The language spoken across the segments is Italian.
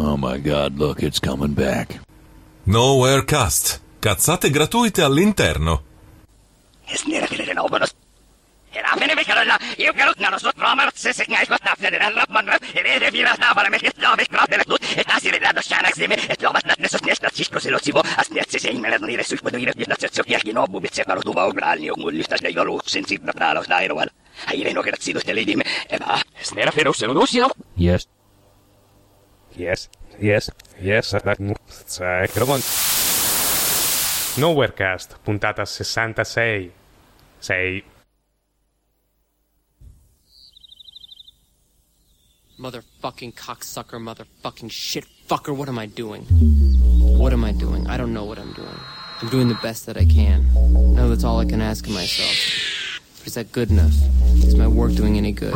Oh my god, look, it's coming back. Nowhere Cast. Cazzate gratuite all'interno. Yes. Yes, yes, yes. uh, Come on. Nowherecast, puntata 66. 6. Motherfucking cocksucker, motherfucking shit fucker, what am I doing? What am I doing? I don't know what I'm doing. I'm doing the best that I can. No, that's all I can ask of myself. Is that good enough? Is my work doing any good?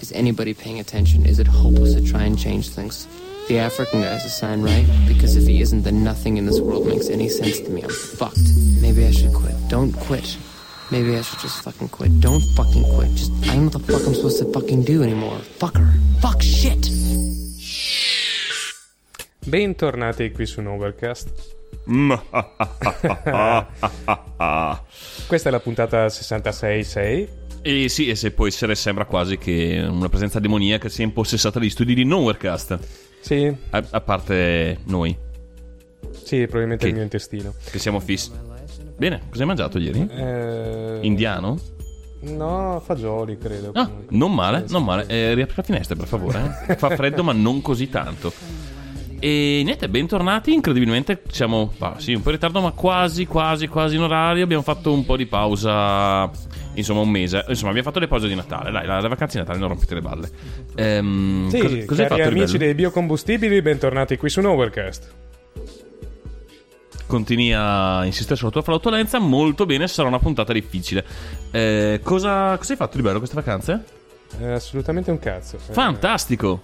Is anybody paying attention? Is it hopeless to try and change things? The African guy's a sign, right? Because if he isn't, then nothing in this world makes any sense to me. I'm fucked. Maybe I should quit. Don't quit. Maybe I should just fucking quit. Don't fucking quit. Just, I don't know what the fuck I'm supposed to fucking do anymore. Fucker. Fuck shit. Bentornati qui su Nowherecast. Questa è la puntata 66-6. E sì, e se può essere, sembra quasi che una presenza demoniaca sia impossessata degli studi di Nowherecast. Sì, A, a parte noi, sì, probabilmente Che? il mio intestino. che siamo fissi. Bene, cosa hai mangiato ieri? Eh, Indiano? No, fagioli, credo. Ah, non male, non male. Eh, riapri la finestra, per favore. eh. Fa freddo, ma non così tanto. E niente, bentornati. Incredibilmente siamo, bah, sì, un po' in ritardo, ma quasi, quasi, quasi in orario. Abbiamo fatto un po' di pausa, insomma, un mese. Insomma, abbiamo fatto le pause di Natale. Dai, la- le vacanze di Natale non rompete le balle. Ehm, Sì, cosa, cosa cari amici dei biocombustibili, bentornati qui su Nowherecast. Continui a insistere sulla tua flautolenza. Molto bene, sarà una puntata difficile. Eh, cosa, cosa hai fatto di bello queste vacanze? Eh, assolutamente un cazzo. Fantastico.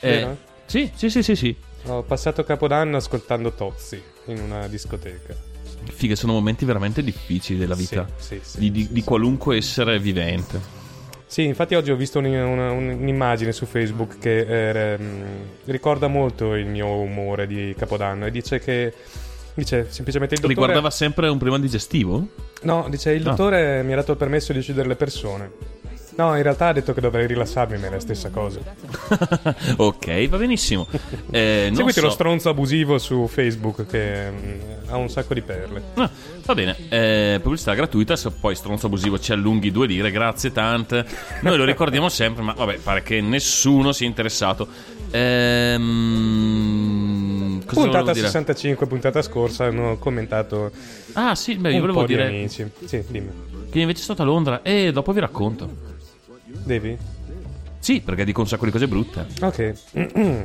Eh, sì, sì, sì, sì, sì. Ho passato Capodanno ascoltando Tozzi in una discoteca. Fighe, sono momenti veramente difficili della vita. Sì, sì, sì, di, di- di qualunque essere vivente. Sì, infatti oggi ho visto un- una- un'immagine su Facebook che eh, ricorda molto il mio umore di Capodanno e dice che dice semplicemente il dottore Riguardava sempre un problema digestivo? No, dice il Ah. dottore mi ha dato il permesso di uccidere le persone. No, in realtà ha detto che dovrei rilassarmi, ma è la stessa cosa. ok, va benissimo. Eh, Seguite so. lo stronzo abusivo su Facebook che mm, ha un sacco di perle. Ah, va bene, eh, pubblicità gratuita. Se poi stronzo abusivo ci allunghi due lire, grazie tante. Noi lo ricordiamo sempre, ma vabbè, pare che nessuno sia interessato. Ehm, Puntata volevo dire? 65, puntata scorsa, hanno commentato Ah, sì, beh, io un volevo po' di dire amici. Sì, dimmi. che invece sono stato a Londra e dopo vi racconto. Devi? Sì, perché dico un sacco di cose brutte. Ok.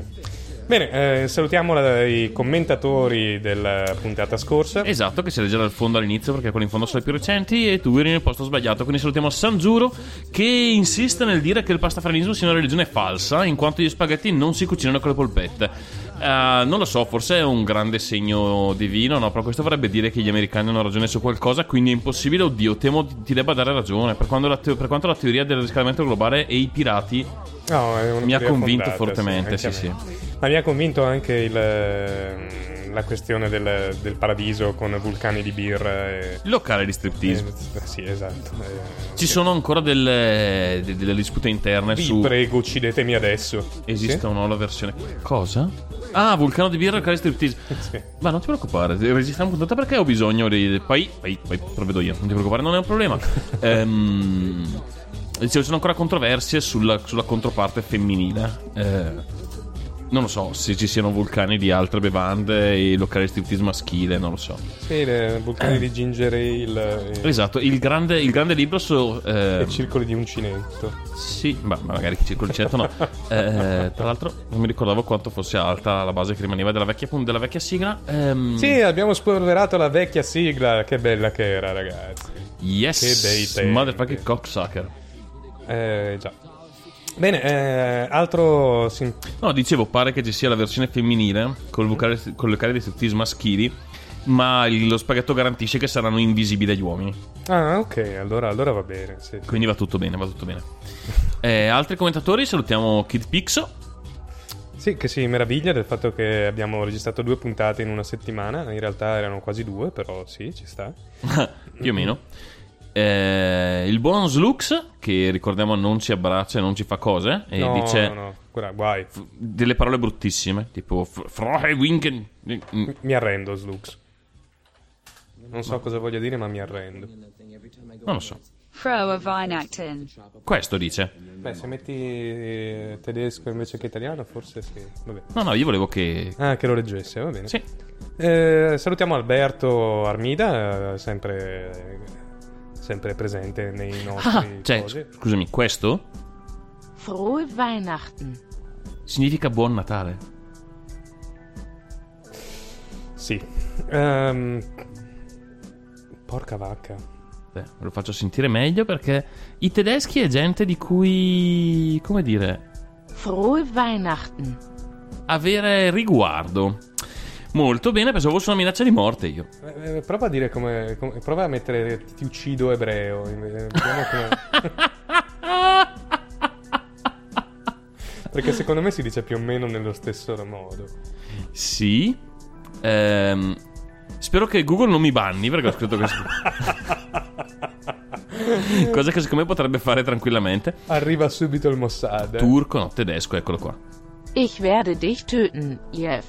Bene, eh, salutiamo la- i commentatori della puntata scorsa. Esatto, che si legge dal fondo all'inizio perché quelli in fondo sono i più recenti e tu eri nel posto sbagliato. Quindi salutiamo Sangiuro che insiste nel dire che il pastafranismo sia una religione falsa in quanto gli spaghetti non si cucinano con le polpette. Eh, non lo so, forse è un grande segno divino, no? Però questo vorrebbe dire che gli americani hanno ragione su qualcosa, quindi è impossibile. Oddio, temo ti debba dare ragione. Per, la te- per quanto la teoria del riscaldamento globale e i pirati No, mi ha convinto fondata, fortemente, sì, sì, sì. Ma mi ha convinto anche il, la questione del, del paradiso con vulcani di birra e... Locale di striptease. eh, sì, esatto. Eh, Ci sono ancora delle, de- delle dispute interne Vi su prego, uccidetemi adesso. Esiste Sì? o no la versione. Cosa? Ah, vulcano di birra e locale striptease. Sì. Ma non ti preoccupare, resistiamo puntata perché ho bisogno di. Poi, poi, poi provvedo io, non ti preoccupare, non è un problema. Ehm, dicevo, ci sono ancora controversie sulla, sulla controparte femminile. Eh, non lo so se ci siano vulcani di altre bevande e locali striptease maschile, non lo so. Sì, le vulcani di ginger ale e, Esatto, il grande, il grande libro su. eh, e circoli di uncinetto. Sì, ma ma magari che circolicetto no. Eh, tra l'altro, non mi ricordavo quanto fosse alta la base che rimaneva della vecchia, della vecchia sigla. Ehm, Sì, abbiamo spolverato la vecchia sigla. Che bella che era, ragazzi. Yes, Che bei tempi. motherfucking cocksucker. Eh, già. Bene, eh, altro... Sì. No, dicevo, pare che ci sia la versione femminile col vocale, con le di striptease maschili, ma lo spaghetto garantisce che saranno invisibili agli uomini. Ah, ok, allora, allora va bene. Sì. Quindi va tutto bene, va tutto bene. Eh, altri commentatori, salutiamo Kid Pixo. Sì, che si meraviglia del fatto che abbiamo registrato due puntate in una settimana. In realtà erano quasi due, però sì, ci sta. Più o meno. Eh, il buon Slux, che ricordiamo non ci abbraccia e non ci fa cose, e no, dice no, no, guarda, guai. delle parole bruttissime, tipo "Fr- Frohe Winken. Mi arrendo, Slux. Non so cosa voglia dire, ma mi arrendo. Non lo so. Questo dice. Beh, se metti eh, tedesco invece che italiano, forse sì. Vabbè. No, no, io volevo che. Ah, che lo leggesse, va bene. Sì. Eh, salutiamo Alberto Armida, eh, sempre, sempre presente nei Ah, nostri cioè, cosi. scusami, questo Frohe Weihnachten. significa buon Natale. Sì. Ehm, porca vacca. Beh, ve lo faccio sentire meglio perché i tedeschi è gente di cui. come dire. Frohe Weihnachten. avere riguardo. Molto bene, pensavo fosse una minaccia di morte io. Eh, eh, prova a dire come, come- Prova a mettere ti uccido ebreo. eh, Vediamo come. Perché secondo me si dice più o meno nello stesso modo. Sì. Ehm, spero che Google non mi banni perché ho scritto questo. Cosa che secondo me potrebbe fare tranquillamente. Arriva subito il Mossad. Turco, no, tedesco, eccolo qua. Ich werde dich töten, Jeff.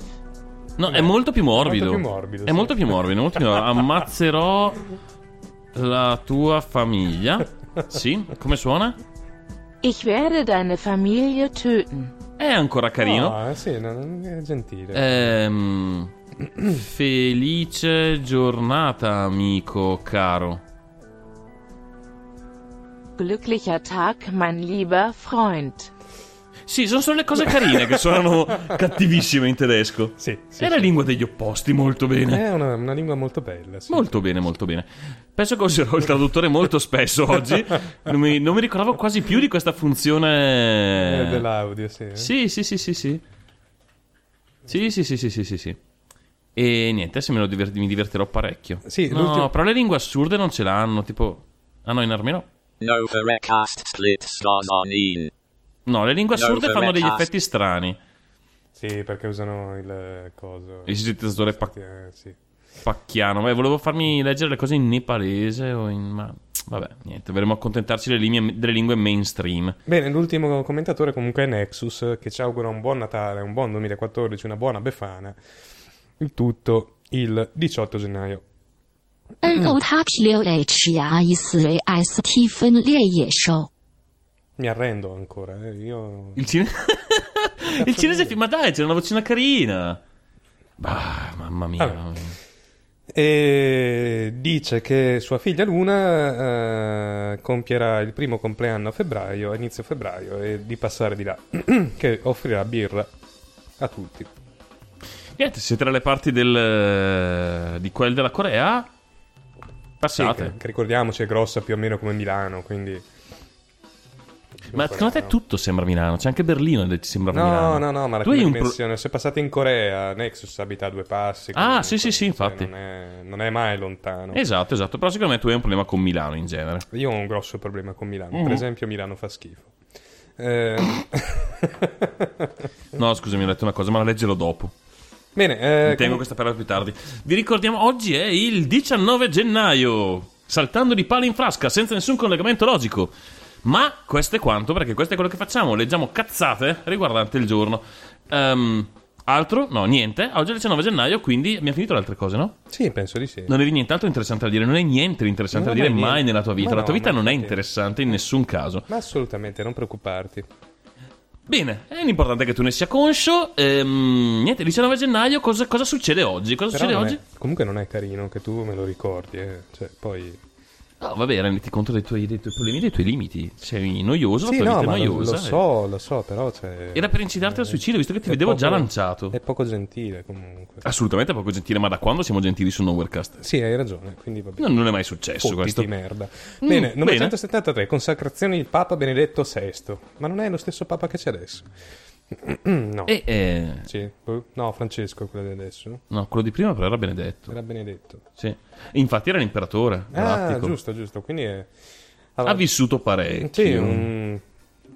No, è molto più morbido. molto più morbido, È sì. molto più morbido. molto più morbido. Ammazzerò la tua famiglia. Sì, come suona? Ich werde deine Familie töten. È ancora carino. No, sì, no, non è gentile. Ehm, felice giornata, amico caro. Glücklicher Tag, mein lieber Freund. Sì, sono solo le cose carine che suonano cattivissime in tedesco. Sì, sì, È la sì. lingua degli opposti, molto bene. È una, una lingua molto bella. Sì. Molto bene, molto bene. Penso che userò il traduttore molto spesso oggi. Non mi, non mi ricordavo quasi più di questa funzione. Eh, dell'audio, sì. eh. Sì, sì, sì, sì, sì. Sì, sì, sì, sì, sì, sì, sì. E niente, se me lo diver- mi divertirò parecchio. Sì, no, l'ultimo- però le lingue assurde non ce l'hanno, tipo... Ah no, in armeno? No Verrecast split stars on in. No, le lingue assurde fanno degli cast. effetti strani. Sì, perché usano il coso. Il sintetizzatore pac- Eh, sì. pacchiano. Beh, volevo farmi leggere le cose in nepalese o in... Ma vabbè, niente, dovremmo accontentarci delle, linee- delle lingue mainstream. Bene, l'ultimo commentatore comunque è Nexus, che ci augura un buon Natale, un buon 2014, una buona Befana. Il tutto il 18 gennaio. N Mi arrendo ancora, eh, io... Il, cine... il cinese fi- Ma dai, c'è una vocina carina. Bah, mamma mia. Vabbè. E dice che sua figlia Luna eh, compierà il primo compleanno a febbraio, a inizio febbraio, e di passare di là, che offrirà birra a tutti. Niente, siete dalle parti del... di quel della Corea? Sì, Passate. che, che ricordiamoci è grossa più o meno come Milano, quindi... Ma secondo te tutto sembra Milano? C'è anche Berlino che sembra No, Milano. no, no, ma la tu come un pro- dimensione, se passate in Corea, Nexus abita a due passi. Ah, comunque, sì, sì, sì, cioè, infatti. non, è, non è mai lontano. Esatto, esatto. Però secondo me tu hai un problema con Milano in genere. Io ho un grosso problema con Milano. Mhm. Per esempio, Milano fa schifo. Eh, No, scusami, ho letto una cosa, ma la leggerò dopo. Bene, eh, tengo questa parola più tardi. Vi ricordiamo, oggi è il 19 gennaio. Saltando di palo in frasca, senza nessun collegamento logico. Ma questo è quanto, perché questo è quello che facciamo. Leggiamo cazzate riguardante il giorno. Ehm, altro? No, niente. Oggi è il 19 gennaio, quindi abbiamo finito le altre cose, no? Sì, penso di sì. Non avevi nient'altro interessante da dire. Non hai niente di interessante Non da dire mai nella tua vita. Ma La tua no, vita non è interessante in nessun caso. Ma assolutamente, non preoccuparti. Bene, è importante che tu ne sia conscio. Ehm, niente, 19 gennaio, cosa, cosa succede oggi? Cosa Però succede non è- oggi? comunque non è carino che tu me lo ricordi. Eh. Cioè, poi... No, vabbè, renditi conto dei tuoi, dei tuoi problemi, dei tuoi limiti. Sei noioso, Sì, la tua no, vita è lo, noiosa. lo so, lo so, però... Cioè, Era per incitarti al suicidio, visto che ti è vedevo già poco- lanciato. È poco gentile, comunque. Assolutamente poco gentile, ma da quando siamo gentili su Nowherecast? Sì, hai ragione, quindi va bene. Non, non è mai successo Fottiti questo. merda. Mm, bene, numero bene. 173, consacrazione di Papa Benedetto VI. Ma non è lo stesso Papa che c'è adesso. No. E, eh, Sì, no, Francesco quello di adesso. no, quello di prima però era Benedetto. Era Benedetto. Sì. Infatti era l'imperatore Ah, giusto, giusto. Quindi è... Ha vissuto parecchio. Sì, un...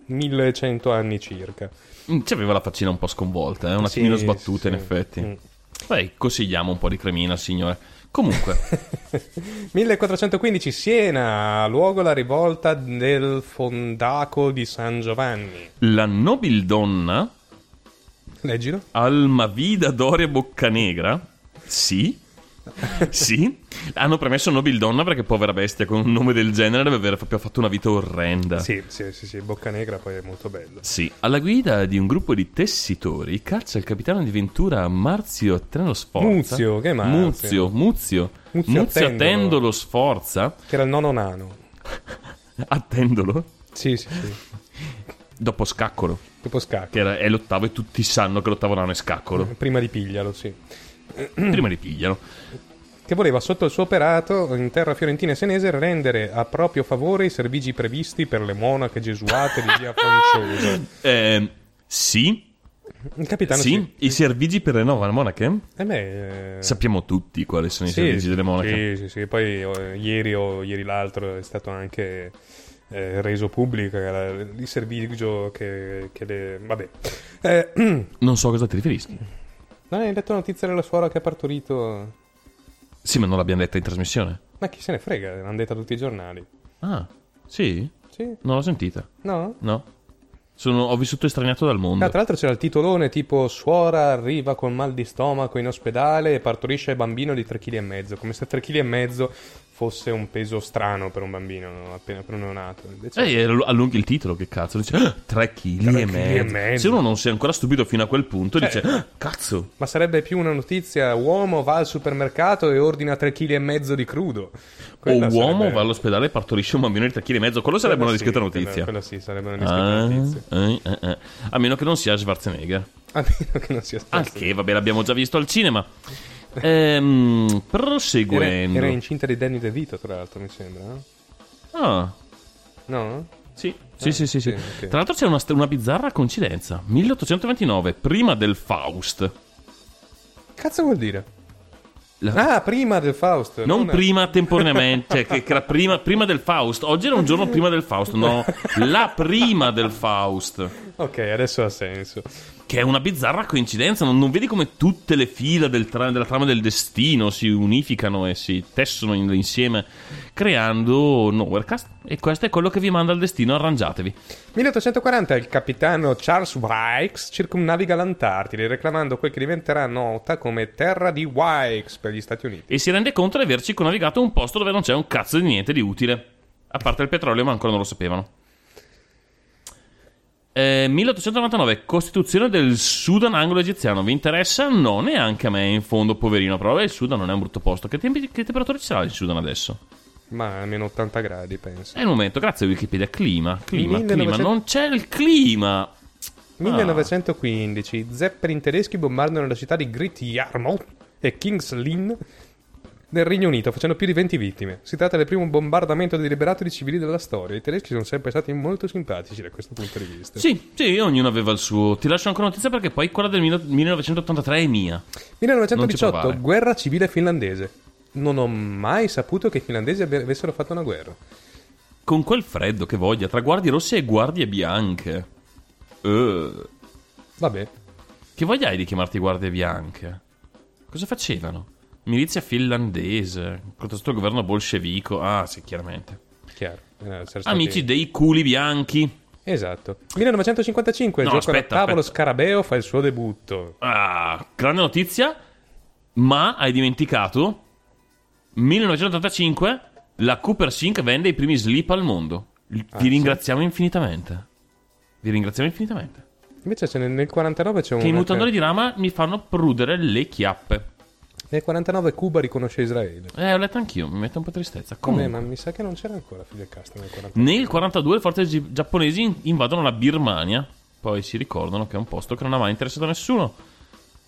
1100 anni circa. Mm, C'aveva la faccina un po' sconvolta, eh? un attimino Sì, sbattuta in sì. effetti. Mm. Beh, consigliamo un po' di cremina signore. Comunque, 1415 Siena, luogo la rivolta del Fondaco di San Giovanni. la nobildonna Leggilo. Almavida Doria Boccanegra, sì, sì, hanno premesso nobildonna perché povera bestia con un nome del genere deve aver proprio fatto una vita orrenda. Sì, sì, sì, sì, Bocca Negra poi è molto bello. Sì, alla guida di un gruppo di tessitori caccia il capitano di Ventura Marzio Treno Sforza. Muzio, che Marzio? Muzio, Muzio. Muzio Muzio Attendolo. Sforza. Che era il nono nano. Attendolo. Sì, sì, sì. Dopo Scaccolo, Tipo scacco. che era- è l'ottavo e tutti sanno che l'ottavo nano è Scaccolo. Prima di piglialo, sì. Prima li pigliano. Che voleva, sotto il suo operato, in terra fiorentina e senese, rendere a proprio favore i servigi previsti per le monache gesuate di via Franciosa. Eh, sì, Il capitano sì, sì. i servigi per le nuove monache. E me... eh, Sappiamo tutti quali sono i sì, servigi sì, delle monache. Sì, sì, sì. Poi eh, ieri o ieri l'altro è stato anche eh, reso pubblico era il servigio che, che le... Vabbè. Eh, Non so a cosa ti riferisci. Non hai letto la notizia della suora che ha partorito... Sì, ma non l'abbiamo detta in trasmissione. Ma chi se ne frega, l'hanno detta tutti i giornali. Ah, sì? Sì? Non l'ho sentita. No? No. Sono- ho vissuto estraniato dal mondo. Ah, tra l'altro c'era il titolone tipo suora arriva con mal di stomaco in ospedale e partorisce bambino di 3,5 kg, come se 3,5 kg fosse un peso strano per un bambino no? appena neonato. Invece Eh, allunghi il titolo, che cazzo? Dice, ah, 3 kg Tre e e mezzo. mezzo. Se uno non si è ancora stupito fino a quel punto, dice, Eh. "Ah, cazzo. Ma sarebbe più una notizia uomo va al supermercato e ordina 3,5 kg di crudo. O Quella uomo sarebbe- va all'ospedale e partorisce un bambino di 3 kg e mezzo. Quello sarebbe quella una discreta sì, notizia. Quella, sì, sarebbe una discreta Ah, notizia. eh, eh, eh. A meno che non sia Schwarzenegger. A meno che non sia stato. Al che, vabbè, l'abbiamo già visto al cinema. Ehm, Era, proseguendo. era incinta di Danny DeVito, tra l'altro, mi sembra. no? Ah, No? sì. Sì, sì, sì, sì. sì, ok. Tra l'altro c'è una, una bizzarra coincidenza. 1829, prima del Faust. Cazzo vuol dire? La- Ah, prima del Faust. Non prima temporaneamente, cioè che, che era prima, prima del Faust. Oggi era un giorno prima del Faust, no, la prima del Faust. Ok, adesso ha senso. Che è una bizzarra coincidenza. Non, non vedi come tutte le fila del tra- della trama del destino si unificano e si tessono in- insieme, creando Nowherecast. E questo è quello che vi manda il destino. Arrangiatevi. 1840 il capitano Charles Wilkes circumnaviga l'Antartide reclamando quel che diventerà nota come terra di Wilkes per gli Stati Uniti. E si rende conto di aver circonnavigato un posto dove non c'è un cazzo di niente di utile. A parte il petrolio, ma ancora non lo sapevano. Eh, 1899, Costituzione del Sudan anglo-egiziano. Vi interessa? No, neanche a me, in fondo, poverino. Però il Sudan non è un brutto posto. Che, tempi, che temperatura ci sarà il Sudan adesso? Ma almeno 80 gradi, penso. È il momento, grazie a Wikipedia. Clima, clima, 1900 clima. Non c'è il clima. 1915 Zeppelin tedeschi bombardano la città di Great Yarmouth e King's Lynn nel Regno Unito, facendo più di 20 vittime. Si tratta del primo bombardamento deliberato di civili della storia. I tedeschi sono sempre stati molto simpatici da questo punto di vista. Sì, sì, ognuno aveva il suo. Ti lascio ancora notizia perché poi quella del mil- 1983 è mia. Non ci 1918, provare. guerra civile finlandese. Non ho mai saputo che i finlandesi avessero fatto una guerra. Con quel freddo che voglia, tra guardie rosse e guardie bianche. Eh, Vabbè, che voglia hai di chiamarti guardie bianche? Cosa facevano? Milizia finlandese, contro il governo bolscevico. Ah, sì, chiaramente. chiaro. Eh, stati- Amici dei culi bianchi. Esatto. 1955, il No, gioco da aspetta, tavolo aspetta. Scarabeo fa il suo debutto. Ah, grande notizia. Ma hai dimenticato? 1985, la Cooper Sync vende i primi slip al mondo. Vi Ah, sì? ringraziamo infinitamente. Vi ringraziamo infinitamente. Invece nel, nel 49 c'è un... Che i mutandori di rama mi fanno prudere le chiappe. Nel 49 Cuba riconosce Israele. Eh, ho letto anch'io, mi mette un po' tristezza. Come? Ma mi sa che non c'era ancora Fidel Castro nel 49. nel 42 le forze gi- giapponesi in- invadono la Birmania. Poi si ricordano che è un posto che non ha mai interessato a nessuno.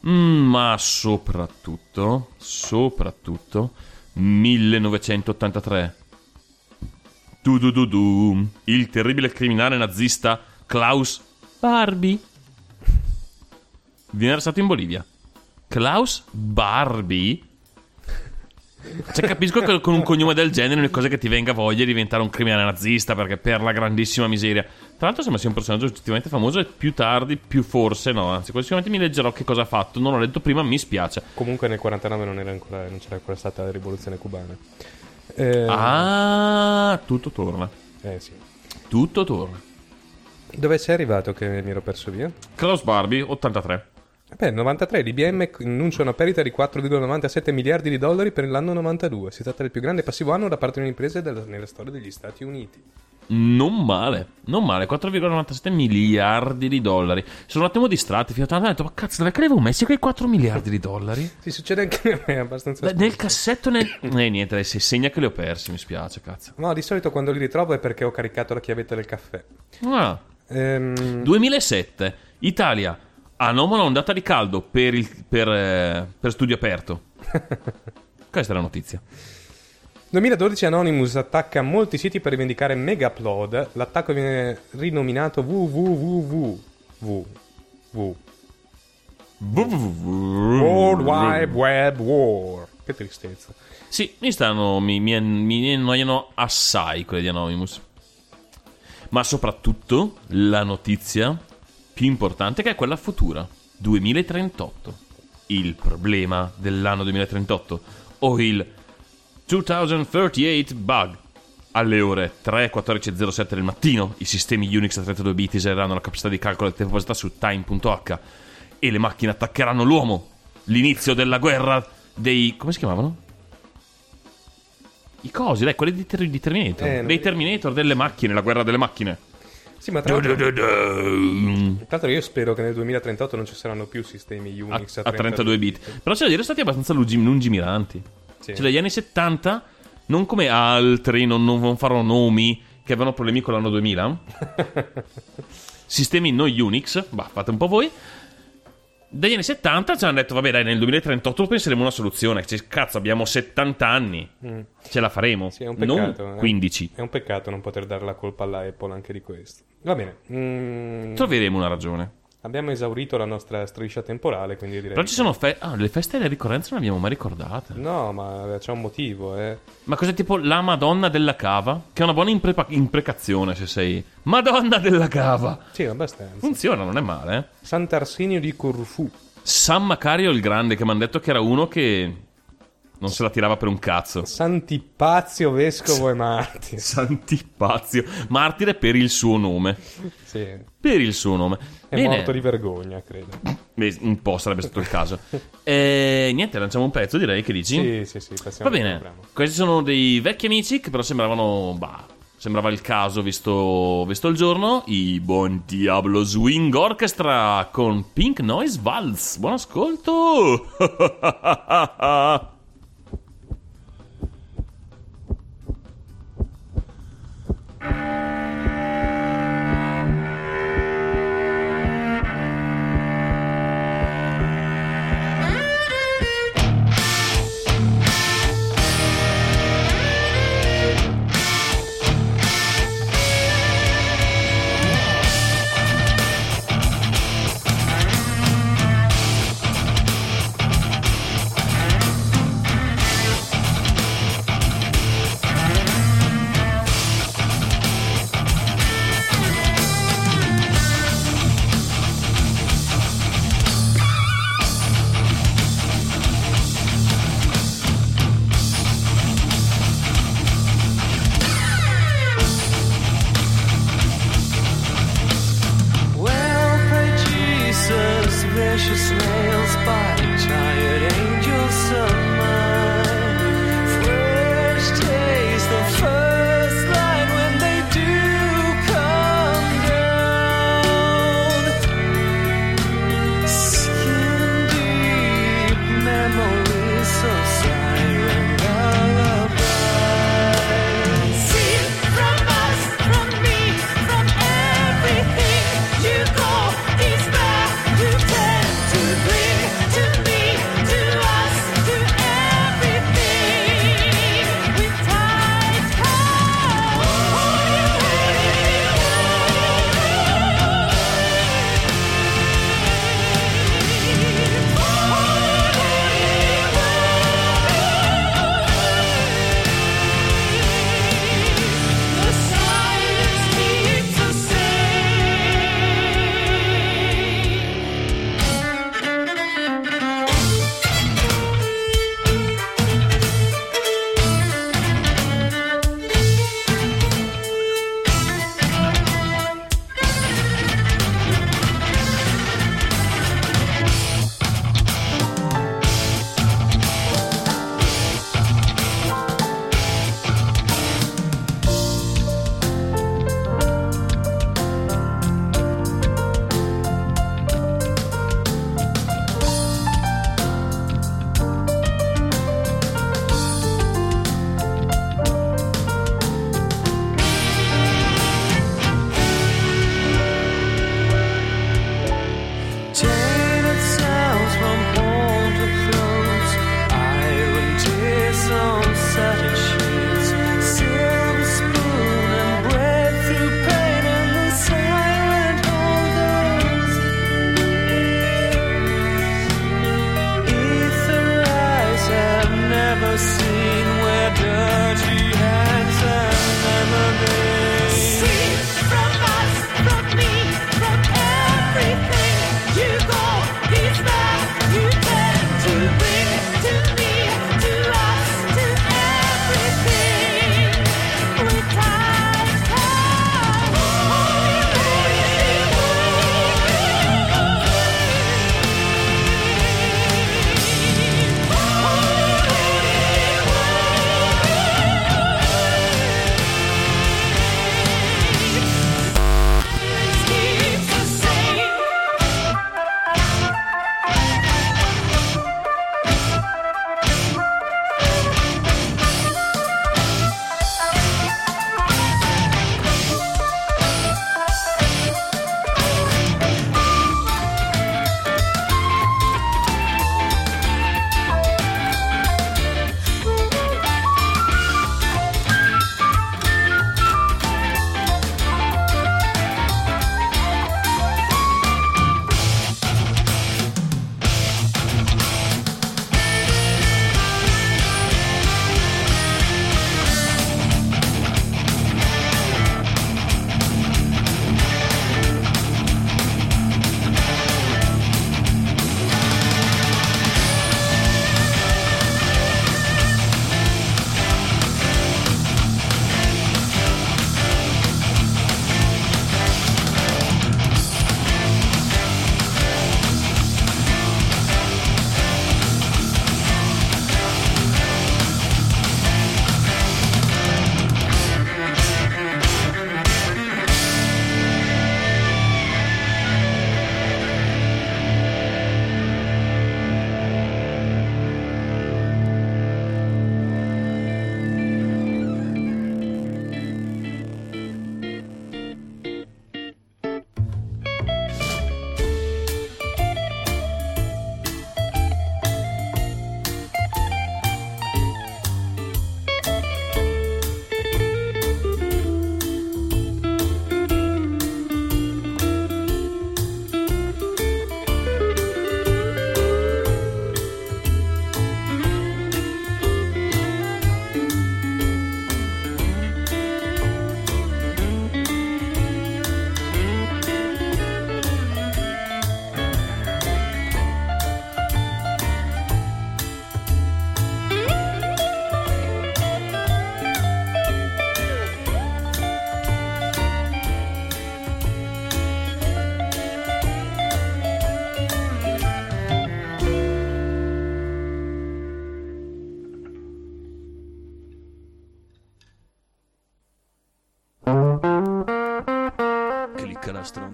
Mm, ma soprattutto, soprattutto, 1983. Du du du du, il terribile criminale nazista Klaus Barbie viene arrestato in Bolivia. Klaus Barbie Cioè, capisco che con un cognome del genere una cosa che ti venga voglia di diventare un criminale nazista perché per la grandissima miseria. Tra l'altro sembra sia un personaggio oggettivamente famoso e più tardi, più forse no. Anzi, sicuramente mi leggerò che cosa ha fatto. Non l'ho letto prima, mi spiace. Comunque nel 49 non, era ancora, non c'era ancora stata la rivoluzione cubana. Eh, Ah, tutto torna. eh, sì. Tutto torna. Dove sei arrivato che mi ero perso via? Klaus Barbie, 83. Beh, 93 l'IBM annuncia una perdita di 4,97 miliardi di dollari per l'anno 92. Si tratta del più grande passivo anno da parte di un'impresa della- nella storia degli Stati Uniti. Non male, non male, 4,97 miliardi di dollari. Sono un attimo distratti, fino a tanto ho detto, ma cazzo, dove che avevo messi quei 4 miliardi di dollari? Sì, succede anche a me, abbastanza... Beh, nel cassetto, nel... Eh, niente, si segna che li ho persi, mi spiace, cazzo. No, di solito quando li ritrovo è perché ho caricato la chiavetta del caffè. Ah, Ehm, 2007, Italia, anomala ondata di caldo per, il- per, eh, per studio aperto. Questa è la notizia. 2012 Anonymous attacca molti siti per rivendicare mega upload. L'attacco viene rinominato www. World Wide Web War. Che tristezza. Sì, mi stanno. Mi, mi, mi annoiano assai quelle di Anonymous. Ma soprattutto la notizia più importante che è quella futura: 2038. Il problema dell'anno 2038 o il 2038 bug. Alle ore 3.14.07 del mattino i sistemi Unix a 32 bit esereranno la capacità di calcolo del tempo basata su time.h e le macchine attaccheranno l'uomo. L'inizio della guerra dei... come si chiamavano? I cosi, dai, quelli di, Ter- di Terminator. Eh, dei mi- Terminator delle macchine, la guerra delle macchine. Sì, ma tra l'altro, tra A, l'altro io spero che nel 2038 non ci saranno più sistemi Unix a, a 32 bit. Però c'è da dire, sono stati abbastanza lungi- lungimiranti. Sì. Cioè, dagli anni 70, non come altri, non, non farò nomi, che avevano problemi con l'anno 2000. Sistemi non Unix, bah, fate un po' voi. Dagli anni 70 ci hanno detto, vabbè dai, nel 2038 penseremo una soluzione. Cioè, cazzo, abbiamo 70 anni. Ce la faremo. Mm. Sì, è un peccato. non eh. 15. È un peccato non poter dare la colpa alla Apple anche di questo. Va bene. mm, Troveremo una ragione. Abbiamo esaurito la nostra striscia temporale, quindi direi... Però ci sono fe- ah, le feste delle ricorrenze non le abbiamo mai ricordate. No, ma c'è un motivo, eh. Ma cos'è tipo la Madonna della Cava? Che è una buona imprepa- imprecazione se sei Madonna della Cava. Sì, abbastanza. Funziona, non è male, eh. Sant'Arsenio di Corfù. San Macario il Grande che mi hanno detto che era uno che non se la tirava per un cazzo. Sant'Ipazio, vescovo e martire. Santipazio, martire per il suo nome. Sì, Per il suo nome. è Bene. morto di vergogna, credo. Beh, un po' sarebbe stato il caso. E niente, lanciamo un pezzo, direi che dici. Sì, sì, sì, passiamo Va bene, questi sono dei vecchi amici che però sembravano, bah, sembrava il caso visto, visto il giorno. I Buon Diablo Swing Orchestra con Pink Noise Valse. Buon ascolto!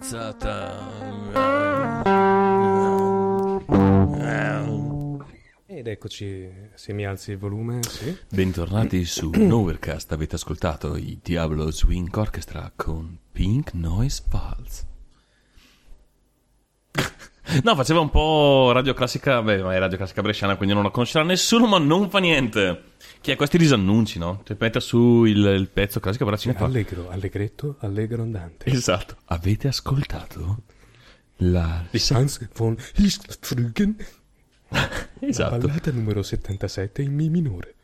Stronzata. Ed eccoci, se mi alzi il volume, sì. Bentornati su Nowherecast, avete ascoltato i Diablo Swing Orchestra con Pink Noise Falls. No, faceva un po' radio classica, beh, ma è radio classica bresciana, quindi non la conoscerà nessuno, ma non fa niente. Che ha questi disannunci, no? Cioè, mette su il, il pezzo classico, però ce ne fa. Allegro, allegretto, allegro andante. Esatto. Avete ascoltato la... Hans von Histfrügen, Esatto, ballata numero 77 in Mi minore.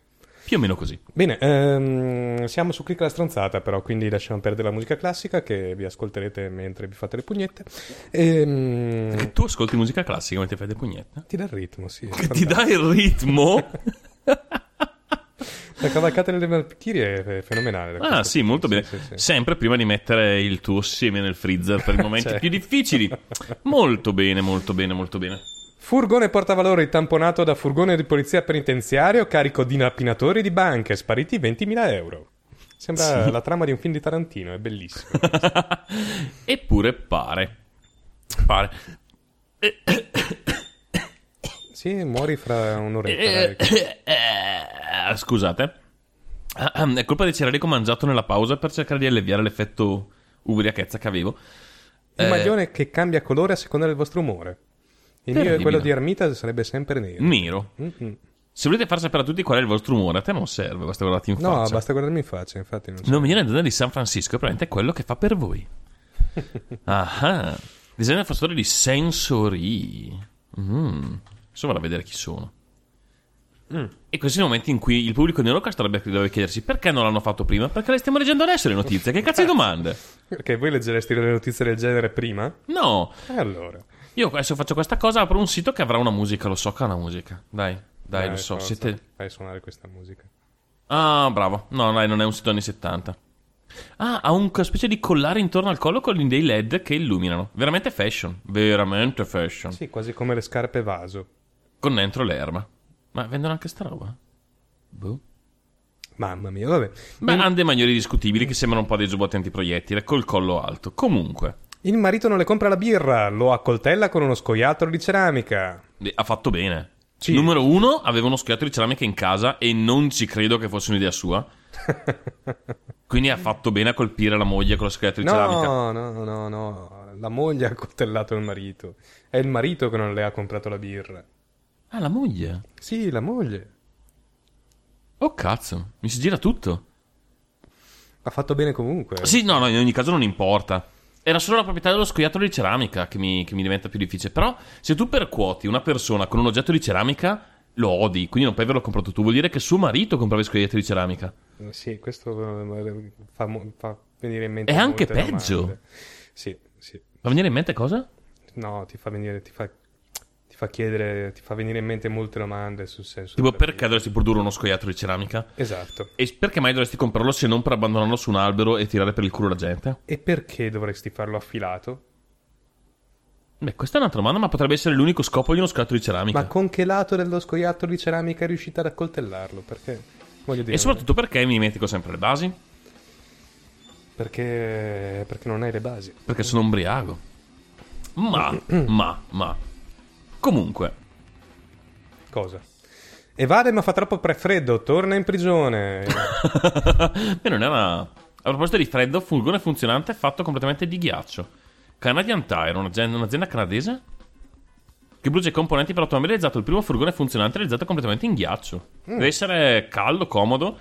più o meno così. Bene, ehm, siamo su Click la stronzata però, quindi lasciamo perdere la musica classica che vi ascolterete mentre vi fate le pugnette. Ehm, Tu ascolti musica classica mentre fai le pugnette? ti dà il ritmo, sì. Che ti dà il ritmo? La cavalcata delle Valchirie è fenomenale. Ah, sì, molto bene. Sì, sì. Sempre prima di mettere il tuo seme nel freezer per i momenti Certo. più difficili. Molto bene, molto bene, molto bene. Furgone portavalori tamponato da furgone di polizia penitenziario carico di rapinatori di banche, spariti 20.000 euro. Sembra Sì. la trama di un film di Tarantino, è bellissimo. Eppure pare. Pare. Sì, muori fra un'oretta. Eh, dai. eh, Scusate. È colpa dei cereali che ho mangiato nella pausa per cercare di alleviare l'effetto ubriachezza che avevo. Il Eh, maglione che cambia colore a seconda del vostro umore. Il mio e quello di Ermita sarebbe sempre nero. Nero. Mhm. Se volete far sapere a tutti qual è il vostro umore, a te non serve, basta guardarti in No, faccia. basta guardarmi in faccia, infatti non. Non venire da di San Francisco è probabilmente quello che fa per voi. Ah, disegno fascitore di Sensory. Mm. Adesso vado a vedere chi sono. E questi sono i momenti in cui il pubblico di Eurocast dovrebbe, chiedersi perché non l'hanno fatto prima? Perché le stiamo leggendo adesso le notizie. Che cazzo di domande? Perché voi leggeresti le notizie del genere prima? No, E allora? io adesso faccio questa cosa, apro un sito che avrà una musica, lo so che ha una musica. Dai, dai, lo so. forza, Siete... Fai suonare questa musica. Ah, bravo. No, dai, non è un sito anni 70. Ah, ha un una specie di collare intorno al collo con dei LED che illuminano. Veramente fashion. Veramente fashion. Sì, quasi come le scarpe vaso. Con dentro l'erba. Ma vendono anche sta roba? Boh. Mamma mia, vabbè. Beh, hanno dei manieri discutibili che sembrano un po' dei giubbotti antiproiettile col collo alto. Comunque, Il marito non le compra la birra, lo accoltella con uno scoiattolo di ceramica. ha fatto bene. Sì. Numero uno, aveva uno schiatto di ceramica in casa e non ci credo che fosse un'idea sua. Quindi ha fatto bene a colpire la moglie con lo schiatto di ceramica. No, no, no, no. La moglie ha accoltellato il marito. È il marito che non le ha comprato la birra. Ah, la moglie. Sì, la moglie. Oh cazzo, mi si gira tutto. Ha fatto bene comunque. Sì, no, no, in ogni caso non importa. Era solo la proprietà dello scoiattolo di ceramica che mi, che mi diventa più difficile. Però, se tu percuoti una persona con un oggetto di ceramica, lo odi, quindi non puoi averlo comprato tu. Vuol dire che suo marito comprava i scoiattoli di ceramica. Sì, questo eh, fa, fa venire in mente. È anche peggio. domande. Sì, sì. Va venire in mente cosa? No, ti fa venire, ti fa, fa chiedere, ti fa venire in mente molte domande sul senso. Tipo, perché vita. dovresti produrre uno scoiattolo di ceramica? Esatto. E perché mai dovresti comprarlo se non per abbandonarlo su un albero e tirare per il culo la gente? E perché dovresti farlo affilato? Beh, questa è un'altra domanda, ma potrebbe essere l'unico scopo di uno scoiattolo di ceramica. Ma con che lato dello scoiattolo di ceramica è riuscita ad accoltellarlo? Perché, voglio dire, E soprattutto perché mi dimentico sempre le basi? perché, perché non hai le basi. Perché sono ubriaco. Ma, ma, ma. Comunque, Cosa? Evade ma fa troppo pre- freddo, torna in prigione. Beh, non era. A proposito di freddo, furgone funzionante fatto completamente di ghiaccio. Canadian Tire, un'azienda, un'azienda canadese che produce i componenti per automobili, ha realizzato il primo furgone funzionante realizzato completamente in ghiaccio. Deve essere caldo, comodo.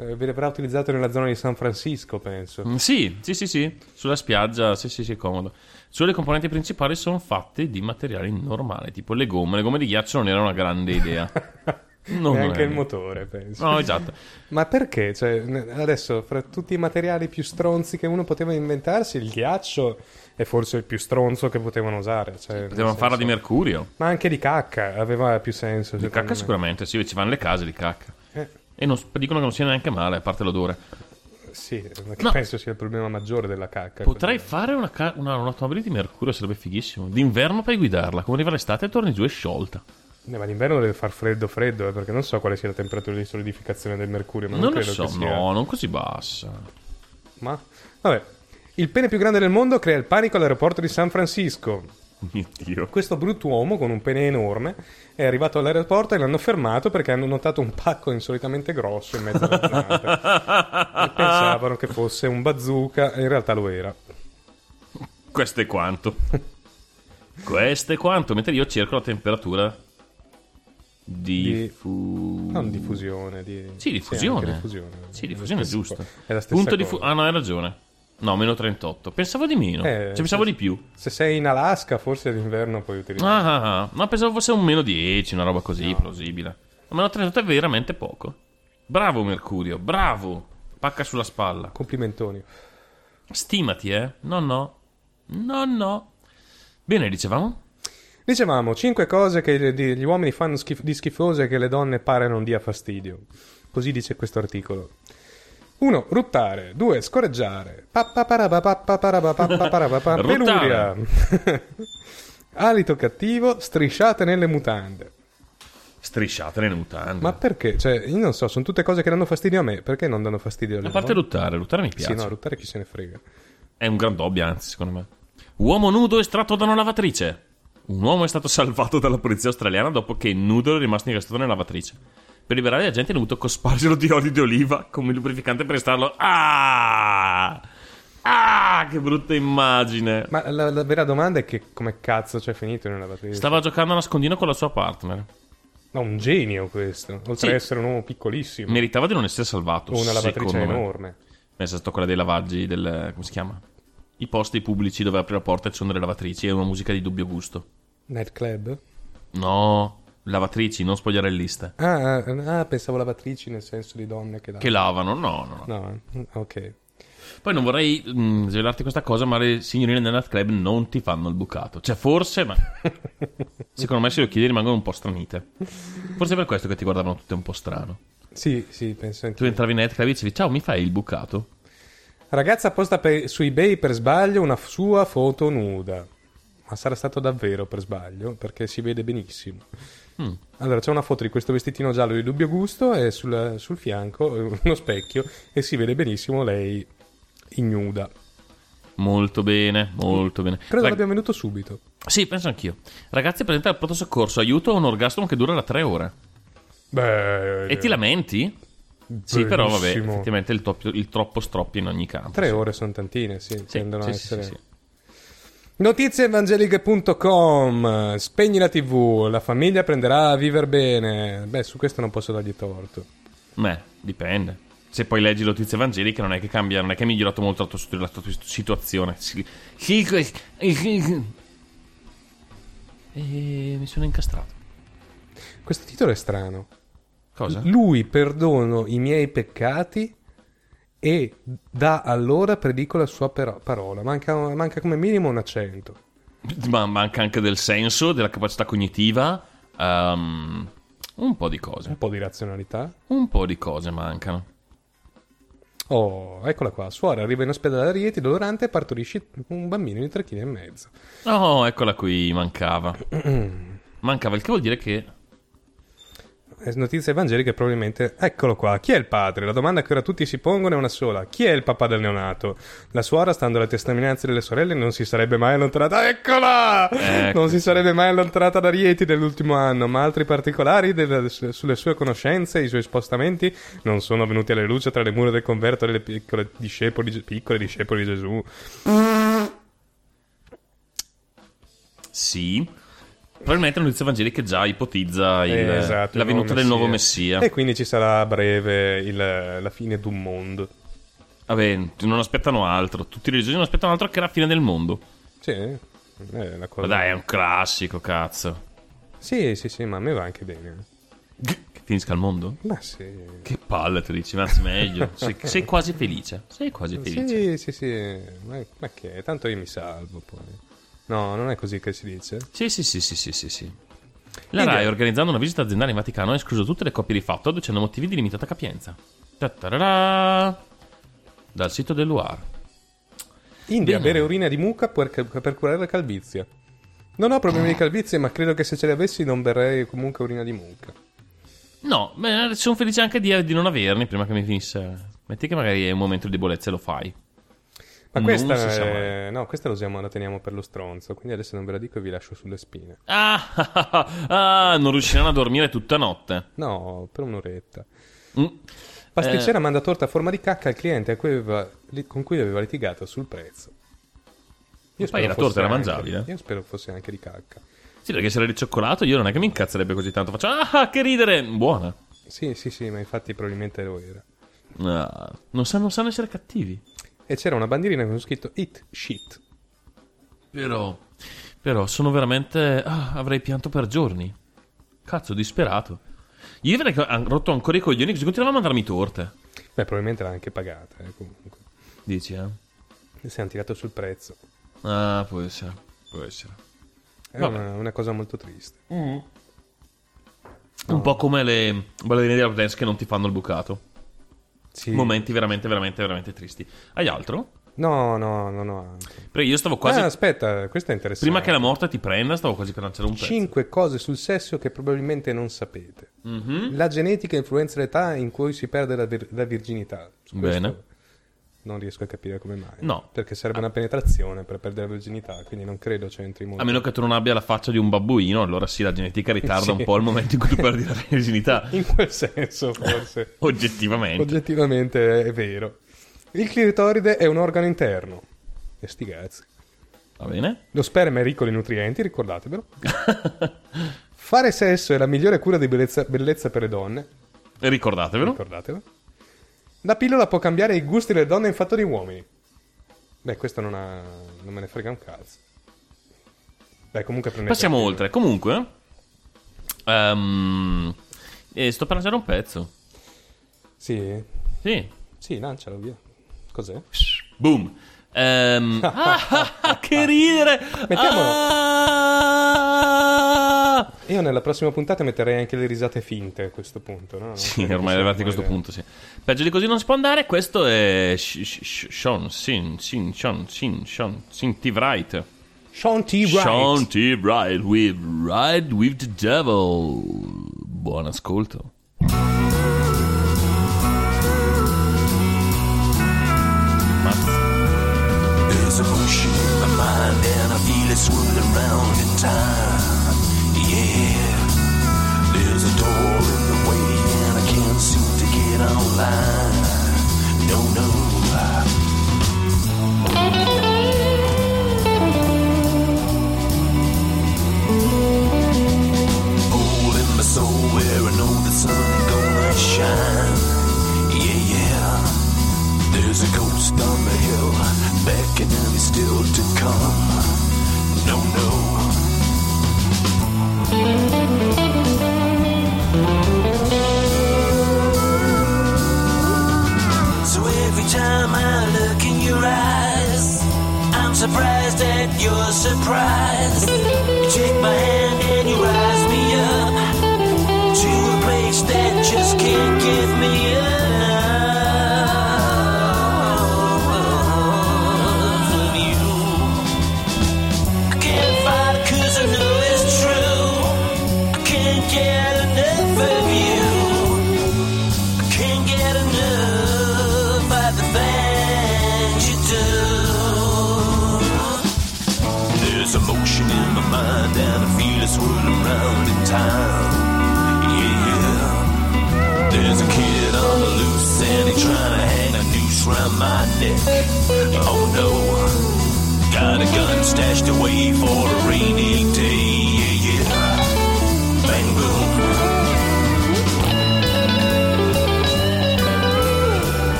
Eh, verrà utilizzato nella zona di San Francisco, penso. Mm, Sì, sì, sì, sì. Sulla spiaggia, sì, sì, sì, comodo. Solo le componenti principali sono fatte di materiali normali, tipo le gomme. Le gomme di ghiaccio non era una grande idea. Non Neanche è- il motore, penso. No, esatto. Ma perché? Cioè, adesso, fra tutti i materiali più stronzi che uno poteva inventarsi, il ghiaccio è forse il più stronzo che potevano usare. Cioè, Potevano farla di mercurio. Ma anche di cacca aveva più senso. Di cacca me. sicuramente, sì, ci vanno le case di cacca. Eh, E non, dicono che non sia neanche male, a parte l'odore. sì, No. penso sia il problema maggiore della cacca. Potrei fare una, ca- una- un'automobile di mercurio, sarebbe fighissimo. D'inverno puoi guidarla, come arriva l'estate torni giù e sciolta. Eh, ma d'inverno deve far freddo, freddo, eh, perché non so quale sia la temperatura di solidificazione del mercurio. Ma non, non lo so, sia. no, non così bassa. Ma vabbè. Il pene più grande del mondo crea il panico all'aeroporto di San Francisco. Mio Dio. Questo brutto uomo con un pene enorme è arrivato all'aeroporto e l'hanno fermato perché hanno notato un pacco insolitamente grosso in mezzo alla zampe. e pensavano che fosse un bazooka e in realtà lo era. Questo è quanto. Questo è quanto. Mentre io cerco la temperatura di... Di- fu- Non diffusione. Di... Sì, diffusione. anche diffusione. Sì, diffusione è giusto. È la stessa Punto di cosa. fu- Ah, no, hai ragione. No, meno 38. Pensavo di meno. Eh, cioè, pensavo sì. di più. Se sei in Alaska, forse d'inverno puoi utilizzare. Ah, ah, ah. Ma pensavo fosse un meno 10, una roba così, plausibile. Ma meno 38 è veramente poco. Bravo, Mercurio, bravo. Pacca sulla spalla. Complimentoni. Stimati, eh. No, no. No, no. Bene, dicevamo? Dicevamo, 5 cose che gli uomini fanno schif- di schifose che le donne pare non dia fastidio. Così dice questo articolo. 1. Ruttare. 2. Scorreggiare. Peluria. Alito cattivo. Strisciate nelle mutande. Strisciate nelle mutande. Ma perché? Cioè, io non so, sono tutte cose che danno fastidio a me. Perché non danno fastidio alle A parte ruttare, ruttare mi piace. Sì, no, ruttare chi se ne frega. È un gran hobby, anzi, secondo me. Uomo nudo estratto da una lavatrice. Un uomo è stato salvato dalla polizia australiana dopo che nudo è rimasto incastrato nella lavatrice. Per liberare la gente hanno dovuto cospargerlo di olio di oliva come lubrificante per restarlo. Ah! Ah, che brutta immagine. Ma la, la vera domanda è che come cazzo c'è finito nella lavatrice? Stava giocando a nascondino con la sua partner. Ma un genio questo. Oltre Sì. ad essere un uomo piccolissimo. Meritava di non essere salvato. una lavatrice enorme. È stato quella dei lavaggi del. come si chiama? I posti pubblici dove apri la porta e ci sono delle lavatrici. È una musica di dubbio gusto. Nightclub? No, Lavatrici, non spogliarelliste. Ah, ah, ah, pensavo lavatrici nel senso di donne che lavano. Che lavano? No, no, no. No, mm, ok. Poi non vorrei mh, svelarti questa cosa, ma le signorine del club non ti fanno il bucato. Cioè, forse, ma. Secondo me, se lo chiedi, rimangono un po' stranite. Forse è per questo che ti guardavano tutte un po' strano. Sì, sì, penso Tu entravi in netclub e dicevi, ciao, mi fai il bucato? Ragazza posta per- su eBay per sbaglio una sua foto nuda. Ma sarà stato davvero per sbaglio, perché si vede benissimo. Mm. Allora, c'è una foto di questo vestitino giallo di dubbio gusto e sul, sul fianco eh, uno specchio e si vede benissimo lei ignuda. Molto bene, molto bene. Credo Rag- l'abbia venuto subito. Sì, penso anch'io. Ragazzi, presenta al pronto soccorso, aiuto a un orgasmo che dura da tre ore. Beh, E ti lamenti? Sì, però vabbè, Benissimo. effettivamente il, toppio- il troppo stroppia in ogni campo. Tre sì. ore sono tantine, sì, Sì, tendono a sì, sì, essere... sì, sì. Notizieevangeliche.com Spegni la tv, la famiglia prenderà a viver bene. Beh, su questo non posso dargli torto. Beh, dipende. Se poi leggi notizie evangeliche non è che cambia, non è che è migliorato molto la tua, la tua situazione. Sì, sì, que- E mi sono incastrato. Questo titolo è strano. Cosa? Lui perdono i miei peccati e da allora predico la sua parola. Manca, manca come minimo un accento. Ma manca anche del senso, della capacità cognitiva. ehm, un po' di cose. Un po' di razionalità. Un po' di cose mancano. Oh, eccola qua. Suora arriva in ospedale a Rieti, dolorante e partorisce un bambino di 3 kg e mezzo. Oh, eccola qui, mancava. Mancava, il che vuol dire che... Eh, Notizie evangeliche probabilmente... Eccolo qua. Chi è il padre? La domanda che ora tutti si pongono è una sola. Chi è il papà del neonato? La suora, stando alle testimonianze delle sorelle, non si sarebbe mai allontanata... Eccola! Ecco. Non si sarebbe mai allontanata da Rieti nell'ultimo anno, ma altri particolari delle- sulle sue conoscenze e i suoi spostamenti non sono venuti alle luce tra le mura del converto delle piccole discepoli, piccole discepoli di Gesù. Sì. Probabilmente la notizia evangelica già ipotizza il- Eh, esatto, la venuta del nuovo Messia. E quindi ci sarà a breve il- la fine d'un mondo. Vabbè, non aspettano altro. Tutti i religiosi non aspettano altro che la fine del mondo. Sì, è una cosa... Ma dai, è un classico, cazzo. Sì, sì, sì, ma a me va anche bene. Che finisca il mondo? Ma sì. Che palle, tu dici, ma anzi meglio. Sei, sei quasi felice. Sei quasi felice. Sì, sì, sì. Ma, ma che? Tanto io mi salvo poi. No, non è così che si dice. Sì, sì, sì, sì, sì, sì, sì. La. RAI, organizzando una visita aziendale in Vaticano, ha escluso tutte le coppie di fatto, adducendo motivi di limitata capienza. Ta-ta-ra-ra. Dal sito dell'UAR. India, Bene. bere urina di mucca per, per curare la calvizie. Non ho problemi di calvizie, ma credo che se ce li avessi non berrei comunque urina di mucca. No, beh, sono felice anche di, di non averne prima che mi finisse. Metti che magari è un momento di debolezza e lo fai. Ma questa, è- no, questa la, usiamo, la teniamo per lo stronzo, quindi adesso non ve la dico e vi lascio sulle spine. Ah, ah, ah, ah, non riusciranno a dormire tutta notte. No, per un'oretta. Mm. Pasticcera Eh, manda torta a forma di cacca al cliente cui aveva- con cui aveva litigato sul prezzo. Io poi la torta era anche- mangiabile? Io spero fosse anche di cacca. Sì, perché se era di cioccolato io non è che mi incazzerebbe così tanto. Faccio, ah, che ridere! Buona. Sì, sì, sì, ma infatti probabilmente lo era. Ah, non, sanno, non sanno essere cattivi. E c'era una bandierina con scritto Eat Shit. Però, però sono veramente... ah, avrei pianto per giorni. Cazzo, disperato. Io avrei rotto ancora i coglioni così continuava a mandarmi torte. Beh, probabilmente l'ha anche pagata, eh, comunque. Dici, eh? E si hanno tirato sul prezzo. Ah, può essere. Può essere. È una, una cosa molto triste. Un po' come le ballerine di dance che non ti fanno il bucato. Sì. Momenti veramente, veramente, veramente tristi. Hai altro? No, no, no, no. Perché io stavo quasi... Ah, aspetta, questo è interessante. prima che la morte ti prenda, stavo quasi per lanciare un pezzo. 5 cose sul sesso che probabilmente non sapete. Mhm. La genetica influenza l'età in cui si perde la, vir- la virginità. Su questo Bene. Non riesco a capire come mai. No. Perché serve una penetrazione per perdere la virginità, quindi non credo c'entri molto. A meno che tu non abbia la faccia di un babbuino, allora sì, la genetica ritarda Sì. un po' il momento in cui tu perdi la virginità. In quel senso, forse. Oggettivamente. Oggettivamente è vero. Il clitoride è un organo interno. E sti cazzi. Va bene? Lo sperma è ricco di nutrienti, ricordatevelo. Fare sesso è la migliore cura di bellezza, bellezza per le donne. E ricordatevelo. La pillola può cambiare i gusti delle donne in fatto di uomini. Beh, questo non, ha, non me ne frega un cazzo. Beh, comunque prendete Passiamo oltre. Comunque, Ehm, e sto per lanciare un pezzo. Sì? Sì. Sì, lancialo via. Cos'è? Boom. Ehm, ah, che ridere! Mettiamolo. Ah! Io nella prossima puntata metterei anche le risate finte a questo punto, no? Sì, che ormai arrivati a questo idea. punto, sì. Peggio di così non si può andare. Questo è Sh- Sh- Sh- Sean, Sin, Sin, Sean, Sin, Sean, Sin, T. Wright. Sean T. Wright. Sean T. Wright with Ride with the Devil. Buon ascolto. There's emotion in my mind and I feel it swirling round in time. And I can't seem to get online. No, no. Where I know the sun ain't gonna shine. Yeah, yeah. There's a ghost on the hill, beckoning me still to come. No, no.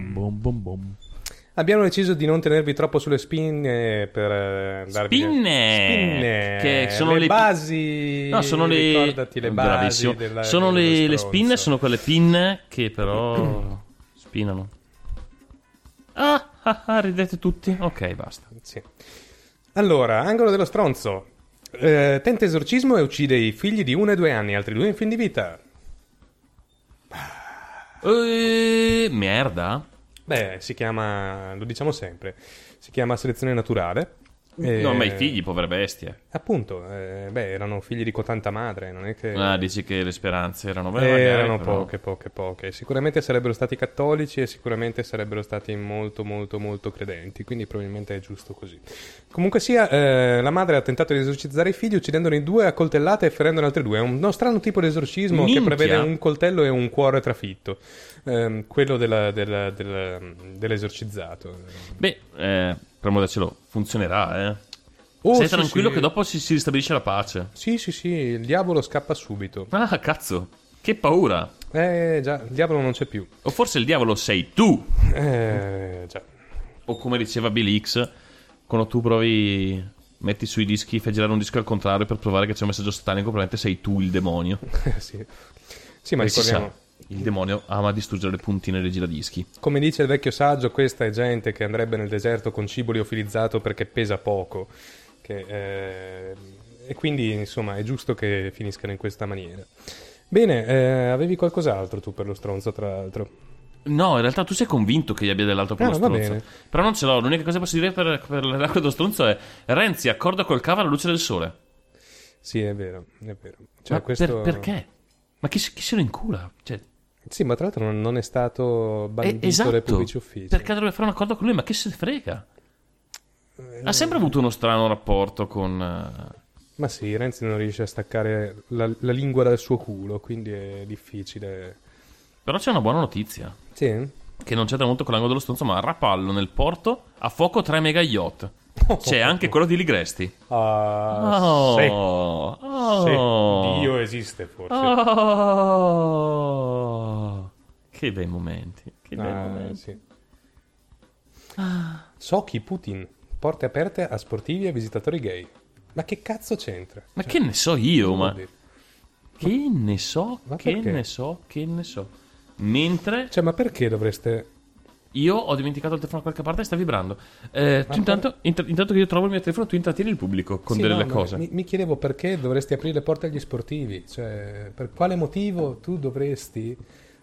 Bom, bom, bom. Abbiamo deciso di non tenervi troppo sulle spinne per eh, darvi Spinne! Spinne! Che sono le, le- basi. No, sono le. Ricordati le basi. Bravissimo. della- sono le, le spinne, sono quelle pinne che però spinano. Ah, ah, ah, ridete tutti. Ok, basta. Sì. Allora, angolo dello stronzo. Eh, tenta esorcismo e uccide i figli di uno e due anni, altri due in fin di vita. Eh, merda. Beh, si chiama, lo diciamo sempre, si chiama selezione naturale. Eh, No, ma i figli, povere bestie. Appunto, eh, beh, erano figli di cotanta madre, non è che... Ah, dici che le speranze erano Eh, belle. magari, erano però- poche, poche, poche. Sicuramente sarebbero stati cattolici e sicuramente sarebbero stati molto, molto, molto credenti. Quindi probabilmente è giusto così. Comunque sia, eh, la madre ha tentato di esorcizzare i figli uccidendone due a coltellate e ferendone altri due. È uno strano tipo di esorcismo Minchia. che prevede un coltello e un cuore trafitto. Ehm, quello della- della- della- dell'esorcizzato. Beh, eh, cielo, funzionerà, eh. Oh, Sei sì, tranquillo sì. che dopo si, si ristabilisce la pace. Sì, sì, sì, il diavolo scappa subito. Ah, cazzo. Che paura. Eh, già, il diavolo non c'è più. O forse il diavolo sei tu. Eh, già. O come diceva Bill X, quando tu provi... Metti sui dischi, fai girare un disco al contrario per provare che c'è un messaggio satanico, probabilmente sei tu il demonio. sì. Sì, ma E si ricordiamo... il demonio ama distruggere le puntine dei giradischi. Come dice il vecchio saggio, questa è gente che andrebbe nel deserto con cibo liofilizzato perché pesa poco. Che, eh, e quindi, insomma, è giusto che finiscano in questa maniera. Bene, eh, avevi qualcos'altro tu per lo stronzo, tra l'altro? No, in realtà tu sei convinto che gli abbia dell'altro per Ah, lo stronzo. Però non ce l'ho. L'unica cosa che posso dire per, per l'acqua dello stronzo è Renzi accorda col cavo alla luce del sole. Sì, è vero, è vero. Cioè, Ma questo... per- perché? Ma chi, chi se lo incura? Cioè, Sì, ma tra l'altro non, non è stato eh, bandito esatto. dai pubblici uffici. Perché dovrebbe fare un accordo con lui? Ma che se ne frega? Ha sempre avuto uno strano rapporto con... eh, Ma sì, Renzi non riesce a staccare la, la lingua dal suo culo, quindi è difficile. Però c'è una buona notizia. Sì? Che non c'entra molto con l'angolo dello stronzo, ma a Rapallo nel porto a fuoco 3 mega yacht. C'è anche quello di Ligresti. Ah, Oh, sì. oh. Sì, Dio esiste forse. Oh. Che bei momenti. Che bei Ah, momenti. sì. Sochi Putin, porte aperte a sportivi e visitatori gay. Ma che cazzo c'entra? Ma che ne so io, ma... Che ne so, Ma che perché? ne so, che ne so. Mentre Cioè, ma perché dovreste... io ho dimenticato il telefono da qualche parte e sta vibrando. Eh, intanto, int- intanto che io trovo il mio telefono, tu intrattieni il pubblico con Sì, delle no, cose. Mi, mi chiedevo perché dovresti aprire le porte agli sportivi. Cioè, per quale motivo tu dovresti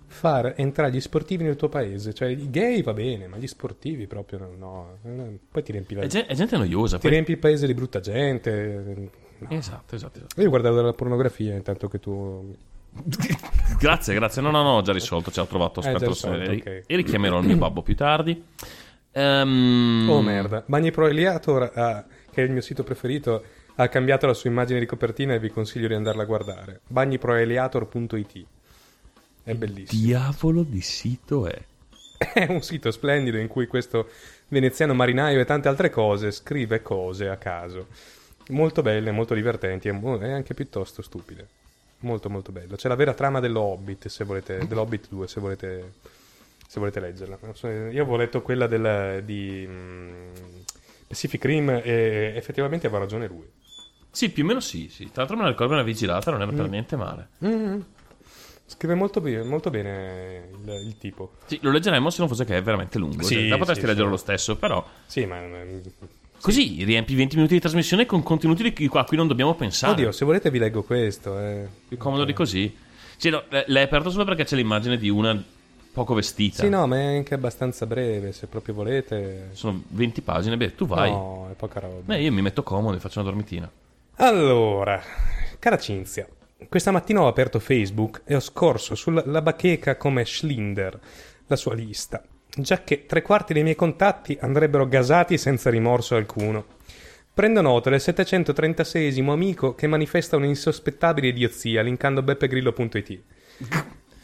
far entrare gli sportivi nel tuo paese? Cioè, i gay va bene, ma gli sportivi proprio no. no. Poi ti riempi, la- È, ge- è gente noiosa. ti poi- riempi il paese di brutta gente. No. Esatto, esatto, esatto. Io guardavo della pornografia intanto che tu... Grazie, grazie. No, no, no, ho già risolto. Ci ho trovato. Eh, Aspetta, risolto, e, ok. e richiamerò il mio babbo più tardi. Ehm, Oh merda. Bagni Pro Eliator, ha- che è il mio sito preferito, ha cambiato la sua immagine di copertina e vi consiglio di andarla a guardare. bagniproeliator.it È bellissimo. Diavolo di sito è. È un sito splendido in cui questo veneziano marinaio e tante altre cose scrive cose a caso. Molto belle, molto divertenti e anche piuttosto stupide. Molto molto bello. C'è la vera trama dello Hobbit, se volete, dell'Hobbit 2, se volete, se volete leggerla. Io avevo letto quella del, di mm, Pacific Rim e effettivamente aveva ragione lui. Sì, più o meno sì, sì. Tra l'altro me la ricordo una vigilata, non era Mm. per niente male. Scrive molto, be- molto bene il, il tipo. Sì, lo leggeremo se non fosse che è veramente lungo. Sì, Cioè, potresti sì, leggerlo sì. lo stesso, però. Sì, ma... Così riempi 20 minuti di trasmissione con contenuti di cui- a cui non dobbiamo pensare. Oddio, se volete vi leggo questo. Eh. Più comodo di così. Sì, no, l- l'hai aperto solo perché c'è l'immagine di una poco vestita. Sì, no, ma è anche abbastanza breve, se proprio volete. Sono 20 pagine. Beh, tu vai. No, è poca roba. Beh, io mi metto comodo e faccio una dormitina. Allora, cara Cinzia, questa mattina ho aperto Facebook e ho scorso sulla la bacheca come Schlinder la sua lista, già che tre quarti dei miei contatti andrebbero gasati senza rimorso alcuno. Prendo nota del 736 amico che manifesta un'insospettabile idiozia linkando beppegrillo.it.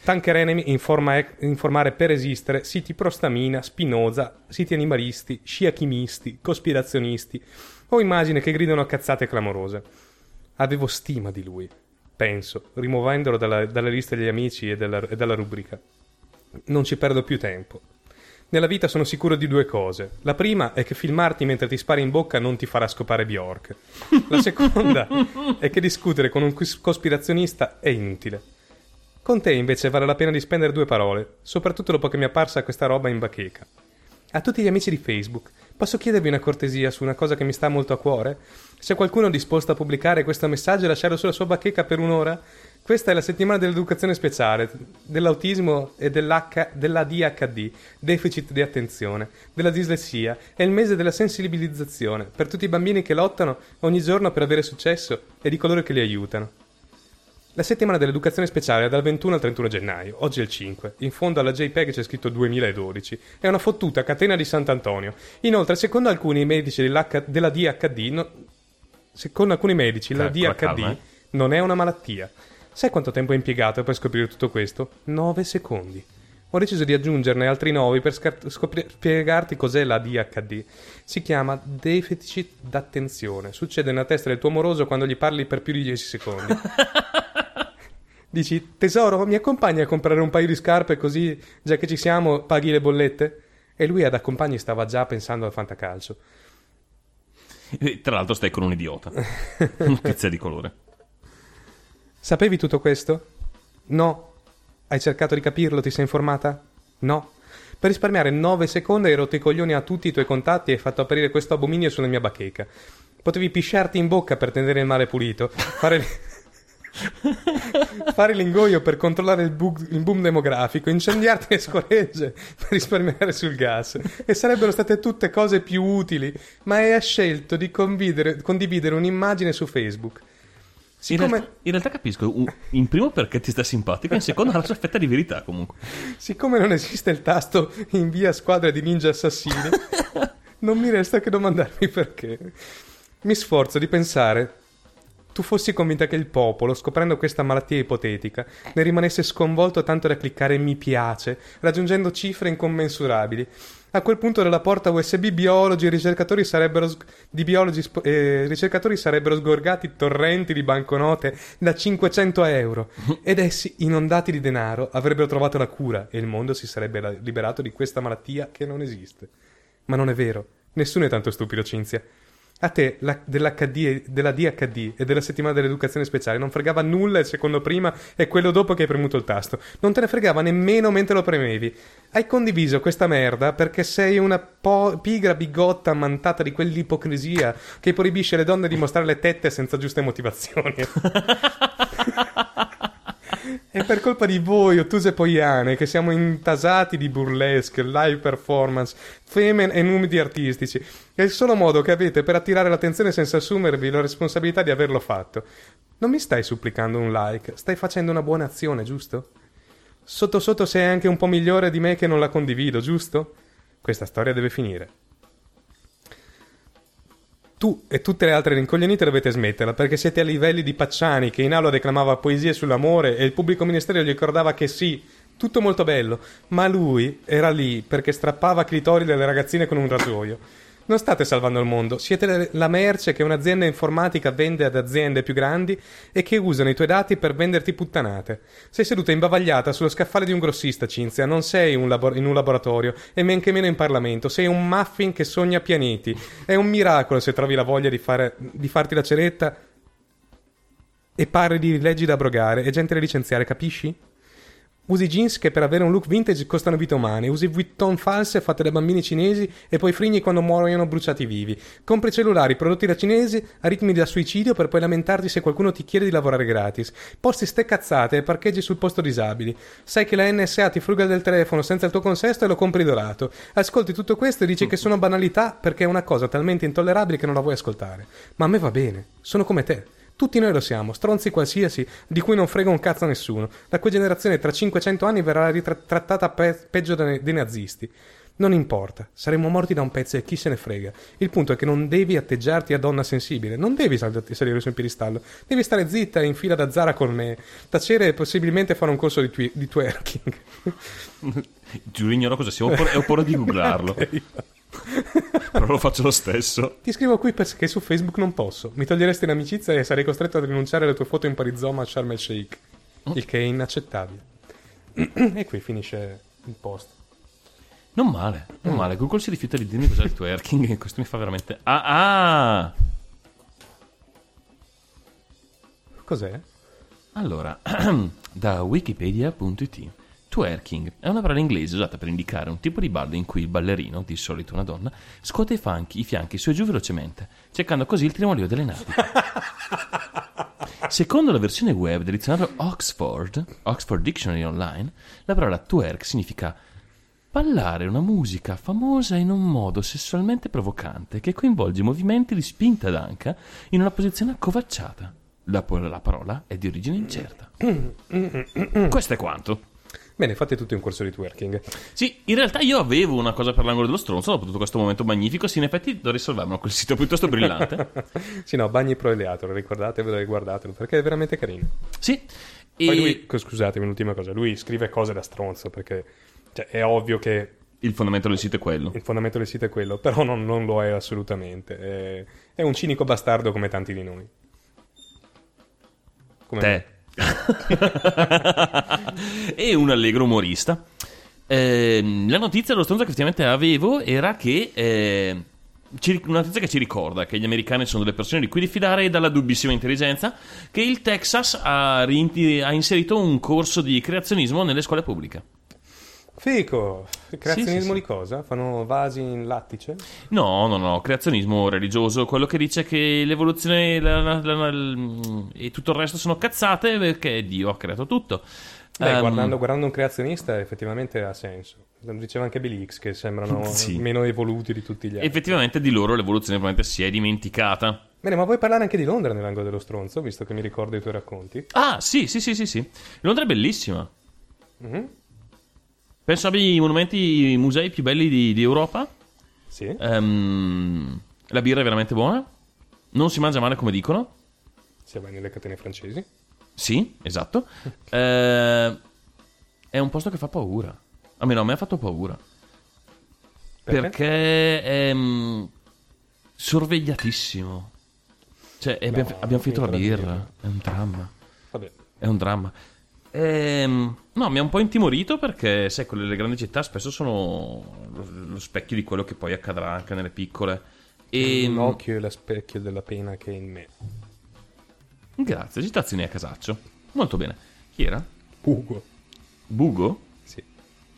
Tanker Enemy informa- informare per esistere siti prostamina, Spinoza, siti animalisti, sciachimisti, cospirazionisti o immagini che gridano cazzate clamorose. Avevo stima di lui, penso, rimuovendolo dalla, dalla lista degli amici e dalla, e dalla rubrica. Non ci perdo più tempo. Nella vita sono sicuro di due cose. La prima è che filmarti mentre ti spari in bocca non ti farà scopare Bjork. La seconda è che discutere con un cos- cospirazionista è inutile. Con te invece vale la pena di spendere due parole, soprattutto dopo che mi è apparsa questa roba in bacheca. A tutti gli amici di Facebook, posso chiedervi una cortesia su una cosa che mi sta molto a cuore? Se qualcuno è disposto a pubblicare questo messaggio e lasciarlo sulla sua bacheca per un'ora? Questa è la settimana dell'educazione speciale, dell'autismo e dell'H- della DHD, deficit di attenzione, della dislessia, è il mese della sensibilizzazione per tutti i bambini che lottano ogni giorno per avere successo e di coloro che li aiutano. La settimana dell'educazione speciale è dal 21 al 31 gennaio, oggi è il 5. In fondo alla JPEG c'è scritto 2012. È una fottuta catena di Sant'Antonio. Inoltre, secondo alcuni medici della DHD, no- secondo alcuni medici la DHD calma, eh. non è una malattia. Sai quanto tempo è impiegato per scoprire tutto questo? 9 secondi. Ho deciso di aggiungerne altri 9 per scopri- spiegarti cos'è la DHD. Si chiama deficit d'attenzione. Succede nella testa del tuo amoroso quando gli parli per più di 10 secondi. Dici, tesoro, mi accompagni a comprare un paio di scarpe così, già che ci siamo, paghi le bollette? E lui ad accompagni stava già pensando al fantacalcio. E, Tra l'altro stai con un idiota. Notizia di colore. Sapevi tutto questo? No. Hai cercato di capirlo? Ti sei informata? No. Per risparmiare 9 secondi hai rotto i coglioni a tutti i tuoi contatti e hai fatto apparire questo abominio sulla mia bacheca. Potevi pisciarti in bocca per tenere il male pulito, fare, fare l'ingoio per controllare il, bug- il boom demografico, incendiarti le scoregge per risparmiare sul gas. E sarebbero state tutte cose più utili, ma hai scelto di condividere un'immagine su Facebook. In, Siccome... realtà, in realtà capisco, in primo perché ti sta simpatico, in secondo ha la sua fetta di verità comunque. Siccome non esiste il tasto invia squadra di ninja assassini, non mi resta che domandarmi perché. Mi sforzo di pensare. Tu fossi convinta che il popolo, scoprendo questa malattia ipotetica, ne rimanesse sconvolto tanto da cliccare mi piace, raggiungendo cifre incommensurabili. A quel punto dalla porta USB biologi e ricercatori sarebbero, s- di biologi sp- eh, ricercatori sarebbero sgorgati torrenti di banconote da 500 euro ed essi, inondati di denaro, avrebbero trovato la cura e il mondo si sarebbe liberato di questa malattia che non esiste. Ma non è vero. Nessuno è tanto stupido, Cinzia. A te la- dell'HD, e- della DHD e della settimana dell'educazione speciale non fregava nulla il secondo prima e quello dopo che hai premuto il tasto. Non te ne fregava nemmeno mentre lo premevi. Hai condiviso questa merda perché sei una po- pigra bigotta ammantata di quell'ipocrisia che proibisce alle donne di mostrare le tette senza giuste motivazioni. È per colpa di voi, ottuse poiane, che siamo intasati di burlesque, live performance, femen e numidi artistici. È il solo modo che avete per attirare l'attenzione senza assumervi la responsabilità di averlo fatto. Non mi stai supplicando un like, stai facendo una buona azione, giusto? Sotto sotto sei anche un po' migliore di me che non la condivido, giusto? Questa storia deve finire. Tu e tutte le altre rincoglionite dovete smetterla perché siete a livelli di Pacciani che in aula declamava poesie sull'amore e il pubblico ministero gli ricordava che sì, tutto molto bello, ma lui era lì perché strappava clitori delle ragazzine con un rasoio. Non state salvando il mondo, siete la merce che un'azienda informatica vende ad aziende più grandi e che usano i tuoi dati per venderti puttanate. Sei seduta imbavagliata sullo scaffale di un grossista, Cinzia, non sei un labor- in un laboratorio e men che meno in Parlamento, sei un muffin che sogna pianeti. È un miracolo se trovi la voglia di, fare- di farti la ceretta e parli di leggi da abrogare e gente da licenziare, capisci? Usi jeans che per avere un look vintage costano vite umane, usi Vuitton false fatte da bambini cinesi e poi frigni quando muoiono bruciati vivi. Compri cellulari prodotti da cinesi a ritmi da suicidio per poi lamentarti se qualcuno ti chiede di lavorare gratis. Posti ste cazzate e parcheggi sul posto disabili. Sai che la NSA ti fruga del telefono senza il tuo consenso e lo compri dorato. Ascolti tutto questo e dici che sono banalità perché è una cosa talmente intollerabile che non la vuoi ascoltare. Ma a me va bene, sono come te. Tutti noi lo siamo, stronzi qualsiasi, di cui non frega un cazzo a nessuno. La cui generazione tra 500 anni verrà ritrattata pe- peggio dei, dei nazisti. Non importa, saremo morti da un pezzo e chi se ne frega. Il punto è che non devi atteggiarti a donna sensibile, non devi sal- salire sul piedistallo, devi stare zitta in fila da Zara con me, tacere e possibilmente fare un corso di, twi- di twerking. Giuro, ignoro cosa sia, ho paura, di googlarlo. Però lo faccio lo stesso. Ti scrivo qui perché su Facebook non posso. Mi toglieresti l'amicizia e sarei costretto a rinunciare alle tue foto in parizoma a Sharm el Sheikh. Il che è inaccettabile. e qui finisce il post. Non male, non male. Google si rifiuta di dirmi cos'è il twerking e questo mi fa veramente... Ah, ah! Cos'è? Allora, da wikipedia.it Twerking è una parola inglese usata per indicare un tipo di ballo in cui il ballerino, di solito una donna, scuote i, fanchi- i fianchi su e giù velocemente, cercando così il tremolio delle natiche. Secondo la versione web del dizionario Oxford, Oxford Dictionary Online, la parola twerk significa ballare una musica famosa in un modo sessualmente provocante che coinvolge movimenti di spinta d'anca in una posizione accovacciata. La, la parola è di origine incerta. Questo è quanto. Bene, fate tutti un corso di twerking. Sì, in realtà io avevo una cosa per l'angolo dello stronzo dopo tutto questo momento magnifico. Sì, in effetti dovrei salvarmelo quel sito piuttosto brillante. sì, no, Bagni Pro Eleator, ricordatevelo e guardatelo perché è veramente carino. Sì. Poi E lui, scusatemi, un'ultima cosa, lui scrive cose da stronzo perché cioè, è ovvio che il fondamento del sito è quello. il fondamento del sito è quello, però non, non lo è assolutamente. È, è un cinico bastardo come tanti di noi. Come Te. E un allegro umorista. Ehm, la notizia dello stronzo che effettivamente avevo era che. eh, una notizia che ci ricorda che gli americani sono delle persone di cui diffidare e dalla dubbissima intelligenza, che il Texas ha, ha inserito un corso di creazionismo nelle scuole pubbliche. Fico! Creazionismo Sì, sì, sì. di cosa? Fanno vasi in lattice? No, no, no, creazionismo religioso, quello che dice che l'evoluzione la- la- la- e tutto il resto sono cazzate perché Dio ha creato tutto. Beh, Ehm, guardando, guardando un creazionista effettivamente ha senso. Diceva anche Bill Hicks che sembrano meno evoluti di tutti gli altri. Effettivamente di loro l'evoluzione probabilmente si è dimenticata. Bene, ma vuoi parlare anche di Londra nell'angolo dello stronzo, visto che mi ricordo i tuoi racconti? Ah, sì, sì, sì, sì, sì. Londra è bellissima. Mhm. Penso abbia i monumenti, i musei più belli di, di Europa. Sì. Ehm, la birra è veramente buona. Non si mangia male come dicono. Se vai nelle catene francesi. Sì, esatto. Eh, è un posto che fa paura. Almeno a me ha fatto paura. Perché? Perché è mm, sorvegliatissimo. Cioè, e abbiamo, No, abbiamo finito la birra. È un dramma. Vabbè. È un dramma. Ehm, no, mi ha un po' intimorito perché, sai, quelle le grandi città spesso sono lo, lo specchio di quello che poi accadrà anche nelle piccole. E L'occhio e lo specchio della pena che è in me. grazie, citazioni a casaccio. Molto bene. Chi era? Ugo. Bugo? Sì.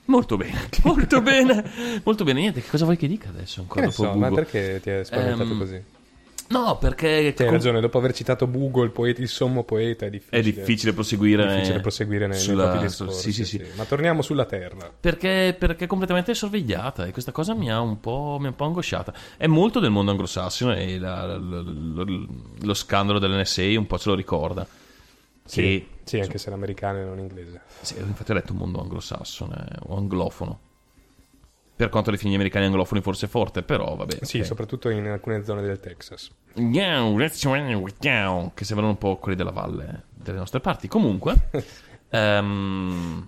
Molto bene, molto bene, molto bene. Niente, che cosa vuoi che dica adesso Che ancora dopo so, ma Bugo? perché ti hai spaventato Ehm, così? No, perché Hai ragione, dopo aver citato Bugo, il, poeta, il sommo poeta, è difficile. è difficile proseguire, difficile proseguire nei, nei sulla- propri discorsi. Sì, sì, sì. Ma torniamo sulla terra. Perché, perché è completamente sorvegliata e questa cosa mi ha un po', mi ha un po' angosciata. È molto del mondo anglosassone e la- la- la- lo, lo scandalo dell'NSA un po' ce lo ricorda. Sì, Che, sì, anche se l'americano e non inglese. sì, infatti ho detto un mondo anglosassone o anglofono. Per quanto definire gli americani anglofoni forse è forte, però vabbè. Sì, ok. soprattutto in alcune zone del Texas. Che sembrano un po' quelli della valle delle nostre parti. Comunque, ehm,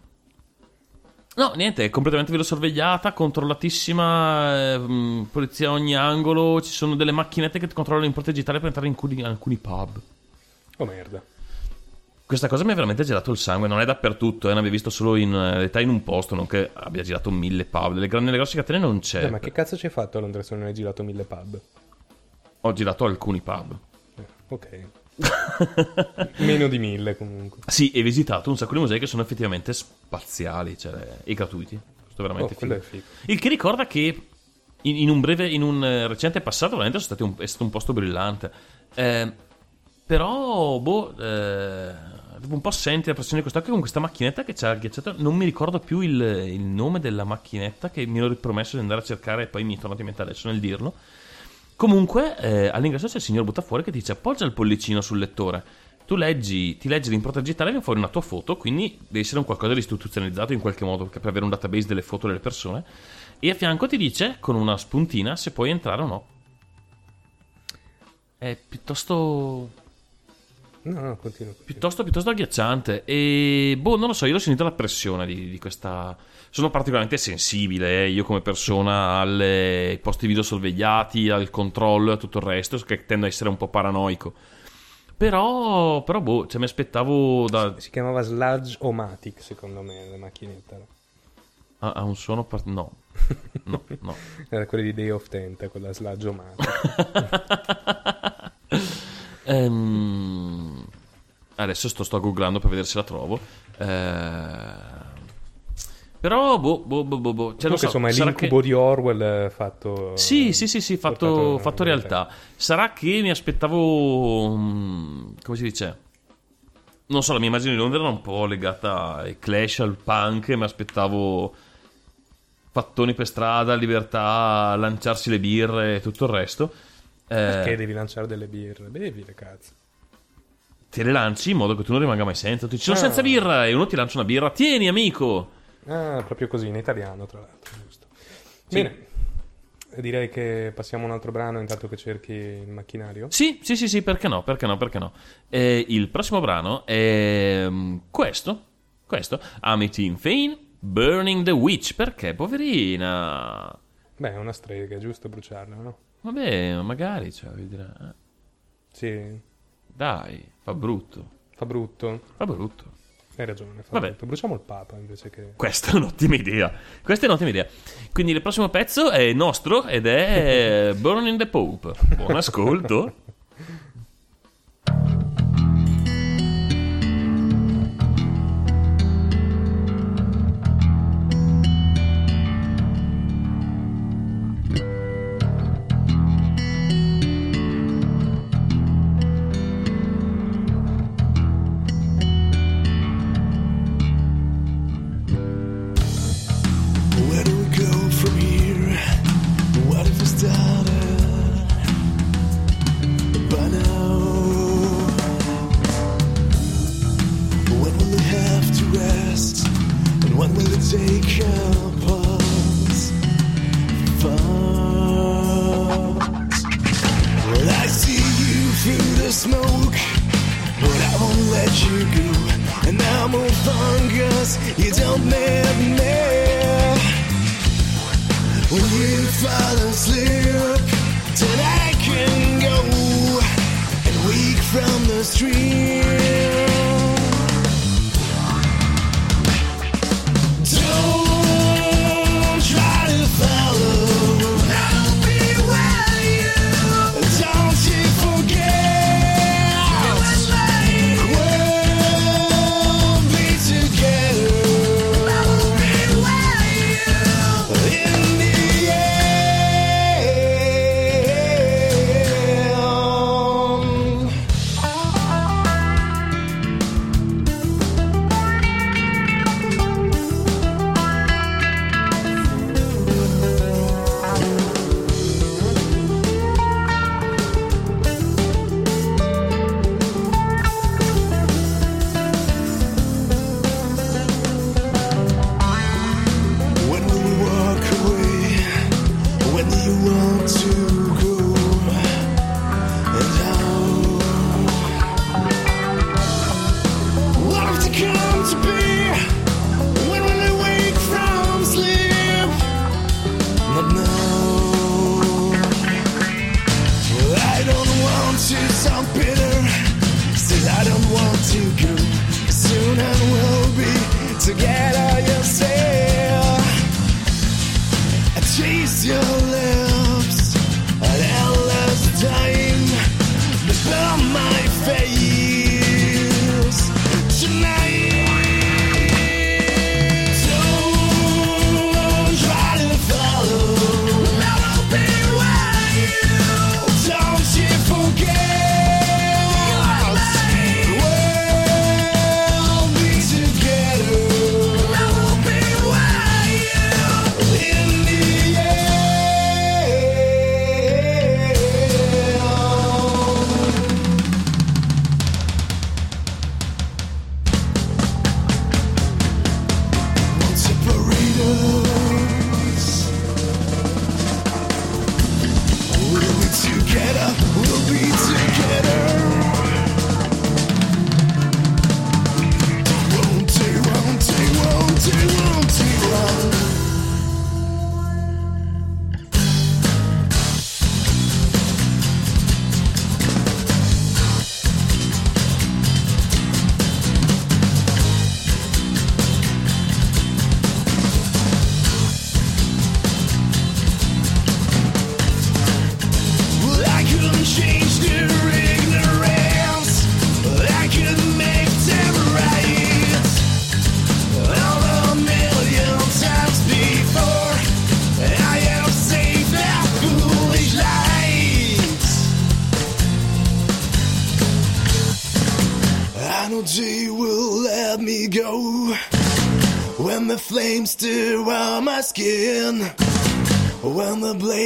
no, niente, è completamente videosorvegliata, controllatissima. ehm, polizia a ogni angolo. Ci sono delle macchinette che ti controllano l'impronta digitale per entrare in alcuni, alcuni pub. Oh merda. Questa cosa mi ha veramente girato il sangue. Non è dappertutto, eh, ne abbia visto solo in eh, realtà in un posto, non che abbia girato mille pub. Nelle, nelle grosse catene non c'è. Cioè, ma che cazzo ci hai fatto a Londra se non hai girato mille pub? Ho girato alcuni pub. Eh, Ok. Meno di mille comunque. Sì, e visitato un sacco di musei che sono effettivamente spaziali cioè, e gratuiti. Questo è Oh, veramente quello figo. è figo. Il che ricorda che in, in un breve, in un eh, recente passato, veramente un- è stato un posto brillante. Eh, però, boh, eh, un po' senti la pressione di quest'occhio con questa macchinetta che ci ha agghiacciato. Non mi ricordo più il, il nome della macchinetta che mi ero ripromesso di andare a cercare e poi mi è tornato in mente adesso nel dirlo. Comunque, eh, all'ingresso c'è il signor Buttafuori che dice appoggia il pollicino sul lettore. Tu leggi, ti leggi l'impronta digitale e viene fuori una tua foto, quindi deve essere un qualcosa di istituzionalizzato in qualche modo, per avere un database delle foto delle persone. E a fianco ti dice, con una spuntina, se puoi entrare o no. È piuttosto No, no, continua. piuttosto, piuttosto agghiacciante. E boh, non lo so, io ho sentito la pressione di, di questa. Sono particolarmente sensibile, eh, io come persona, alle- ai posti video sorvegliati, al controllo e a tutto il resto, che tendo a essere un po' paranoico. Però, però boh, cioè, mi aspettavo da. Si chiamava Sludge O-Matic, secondo me, la macchinetta. Ha, ha un suono. part- no, no, no. Era quella di Day of Tenta, quella Sludge O-Matic. Ehm, adesso sto, sto googlando per vedere se la trovo. Eh, Però, boh, boh, boh, boh, boh. Cioè, so, insomma, è l'incubo che- di Orwell eh, fatto... Sì, sì, sì, sì, fatto, portato fatto realtà. Sarà che mi aspettavo. mm, come si dice? Non so, la mia immagine di Londra era un po' legata ai clash, al punk. Mi aspettavo fattoni per strada, libertà, lanciarsi le birre e tutto il resto. Eh, Perché devi lanciare delle birre? Bevi le cazzo. Te le lanci in modo che tu non rimanga mai senza. Tu dici, sono Ah. senza birra e uno ti lancia una birra. Tieni, amico. Ah, proprio così, in italiano, tra l'altro, giusto. Sì. Bene. Direi che passiamo a un altro brano intanto che cerchi il macchinario. Sì, sì, sì, sì, perché no, perché no, perché no. Eh, il prossimo brano è mm, questo, questo, Amityville Fane, Burning the Witch, perché, poverina... Beh, è una strega, è giusto bruciarla, no? Vabbè, magari, cioè, dire, eh, Sì, dai, fa brutto, fa brutto. fa brutto. Hai ragione, fa Vabbè. brutto. Bruciamo il Papa invece che... Questa è un'ottima idea, questa è un'ottima idea. Quindi il prossimo pezzo è nostro ed è Burning the Pope. Buon ascolto.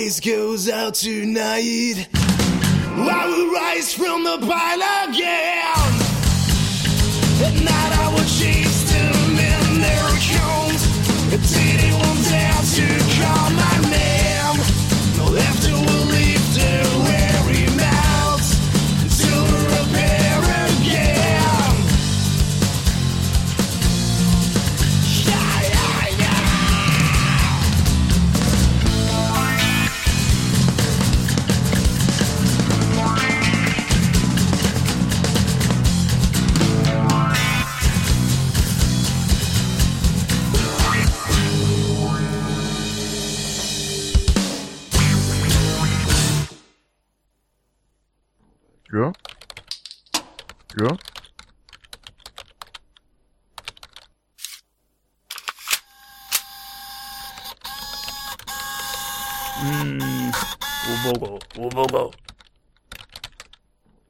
blaze goes out tonight, I will rise from the pile again.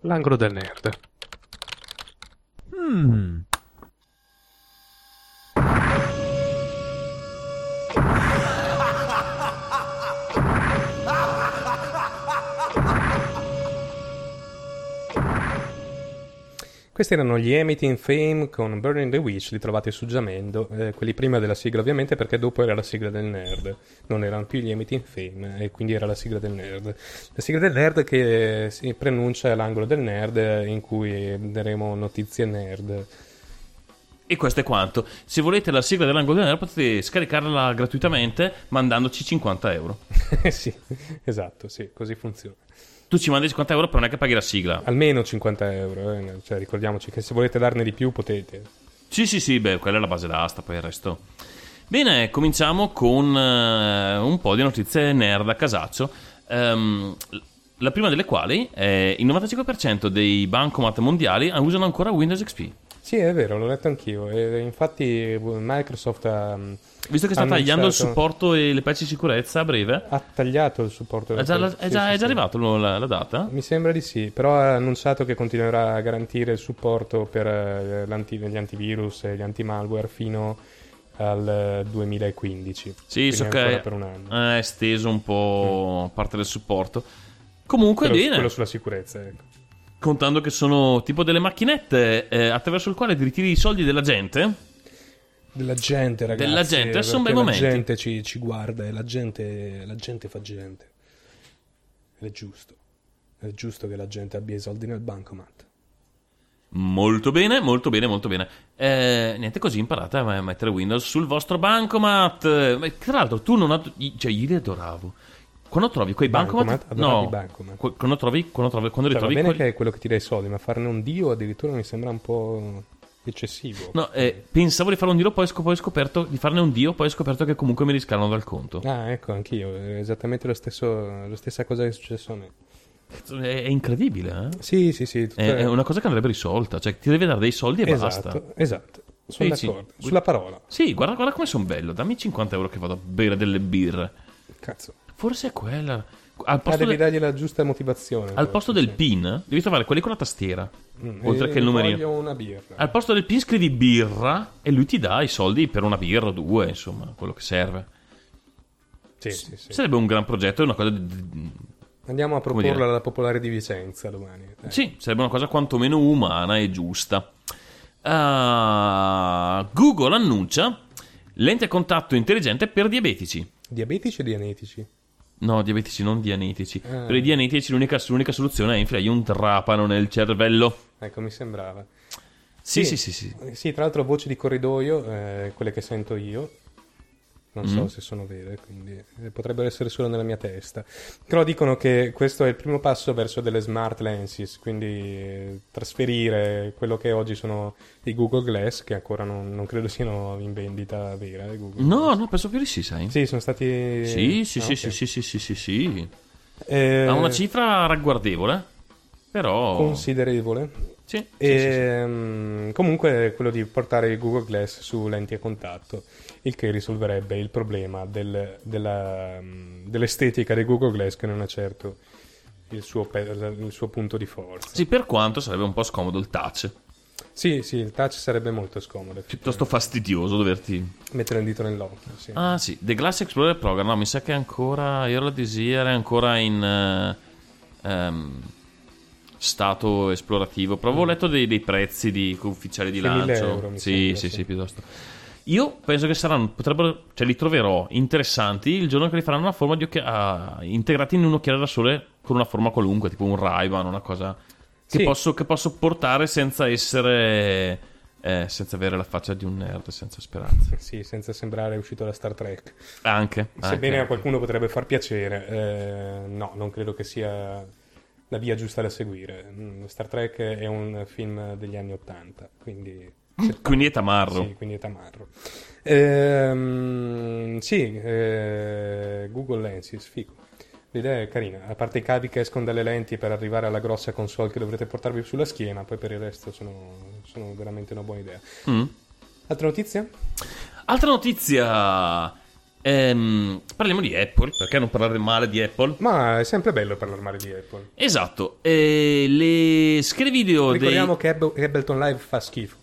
L'angolo del nerd. Hmm. Questi erano gli Emiting Fame con Burning the Witch, li trovate su Giamendo, eh, quelli prima della sigla ovviamente perché dopo era la sigla del nerd, non erano più gli Emiting Fame e quindi era la sigla del nerd. La sigla del nerd che eh, si preannuncia l'angolo del nerd eh, in cui daremo notizie nerd. E questo è quanto. Se volete la sigla dell'angolo del nerd potete scaricarla gratuitamente mandandoci 50 euro. sì, esatto, sì, così funziona. Tu ci mandi 50 euro però non è che paghi la sigla. Almeno 50 euro, eh, cioè ricordiamoci che se volete darne di più potete. Sì, sì, sì, beh, quella è la base d'asta, poi il resto. Bene, cominciamo con eh, un po' di notizie nerd a casaccio. Ehm, la prima delle quali è il 95% dei bancomat mondiali usano ancora Windows XP. Sì, è vero, l'ho letto anch'io. E infatti Microsoft ha. Visto che sta tagliando il supporto e le patch di sicurezza a breve, Ha tagliato il supporto. è già, la- è Sì, già- sì, è già sì. arrivato la, la data? Mi sembra di sì, però ha annunciato che continuerà a garantire il supporto per eh, gli antivirus e gli antimalware fino al eh, 2015. Sì, Quindi so che per un anno. è esteso un po' parte del supporto. Comunque, Quello, bene. quello sulla sicurezza, ecco. Contando che sono tipo delle macchinette eh, attraverso il quale ti ritiri i soldi della gente. Della gente, ragazzi. Della gente, sono bei perché momenti. La gente ci, ci guarda e la gente, la gente fa gente. Ed è giusto. È giusto che la gente abbia i soldi nel bancomat. Molto bene, molto bene, molto bene. Eh, niente, così imparate a mettere Windows sul vostro bancomat. Ma Tra l'altro, tu non ad- Cioè, io li adoravo. Quando trovi quei bancomat. Bancomat? No, bancomat. qu- quando trovi. Quando, trovi, quando Cioè, va ritrovi. bene quelli- che è quello che ti dà i soldi, ma farne un dio addirittura mi sembra un po' eccessivo. No, eh, pensavo di fare un dio, poi, ho scoperto di farne un dio, poi ho scoperto che comunque mi riscalano dal conto. Ah, ecco, anch'io. È esattamente lo stesso, la stessa cosa che è successo a me. È, incredibile, eh? Sì, sì, sì. tutte- È, è una cosa che andrebbe risolta. Cioè, ti deve dare dei soldi e esatto, basta. esatto. Sono Sì, sì. d'accordo. Sulla parola. Sì, guarda, guarda come sono bello. Dammi 50 euro che vado a bere delle birre. Cazzo. Forse è quella. Al Ah, posto, devi de- dargli la giusta motivazione. al posto del sì. pin, devi trovare quelli con la tastiera. Mm, oltre che il numerino. Al posto del pin scrivi birra e lui ti dà i soldi per una birra o due, insomma, quello che serve. Sì, sì, sì. Sarebbe un gran progetto, una cosa. di- di- Andiamo a proporla alla Popolare di Vicenza domani. dai. Sì, sarebbe una cosa quantomeno umana e giusta. Ah, Google annuncia lente a contatto intelligente per diabetici. Diabetici o dianetici? No, diabetici, non dianetici. Ah. Per i dianetici l'unica, l'unica soluzione è infilargli un trapano nel cervello. Ecco, mi sembrava. Sì, sì, sì, sì. Eh, Sì, tra l'altro voci di corridoio, eh, quelle che sento io, non so Mm. se sono vere, quindi eh, potrebbero essere solo nella mia testa. Però dicono che questo è il primo passo verso delle smart lenses, quindi eh, trasferire quello che oggi sono i Google Glass, che ancora non, non credo siano in vendita vera. eh, No, Glass. no, penso più di sì, sai. Sì, sono stati... Sì, sì, Ah, sì, ok. sì, sì, sì, sì, sì, sì. Eh, Ha una cifra ragguardevole, però... considerevole. Sì, sì, Ehm, Comunque quello di portare il Google Glass su lenti a contatto, il che risolverebbe il problema del- della, mm, dell'estetica di Google Glass che non è certo il suo, pe- il suo punto di forza. Sì, per quanto sarebbe un po' scomodo il touch. Sì, sì, il touch sarebbe molto scomodo. Piuttosto fastidioso doverti... Mettere il dito nell'occhio, sì. Ah sì, The Glass Explorer Program, no, mi sa che è ancora, Early This Year è ancora in eh, ehm, stato esplorativo, però avevo letto dei, dei prezzi di, ufficiali di Sui 1000 lancio. euro, sì, sì, sì. sì, piuttosto. Io penso che saranno, potrebbero, cioè li troverò interessanti il giorno che li faranno una forma di occhi- ah, integrati in un occhiale da sole con una forma qualunque, tipo un Ray-Ban, una cosa che, Sì. posso, che posso portare senza essere, eh, senza avere la faccia di un nerd, senza speranze. Sì, senza sembrare uscito da Star Trek. Anche. Sebbene anche. a qualcuno potrebbe far piacere, eh, no, non credo che sia la via giusta da seguire. Mm, Star Trek è un film degli anni Ottanta, quindi... Quindi è tamarro. Sì, quindi è tamarro. Ehm, sì, eh, Google Lenses, figo. L'idea è carina, a parte i cavi che escono dalle lenti per arrivare alla grossa console che dovrete portarvi sulla schiena, poi per il resto sono, sono veramente una buona idea. Mm. Altra notizia? Altra notizia. Ehm, parliamo di Apple, perché non parlare male di Apple? Ma è sempre bello parlare male di Apple. Esatto, eh, le schede video Ricordiamo dei... che Ab- Ableton Live fa schifo.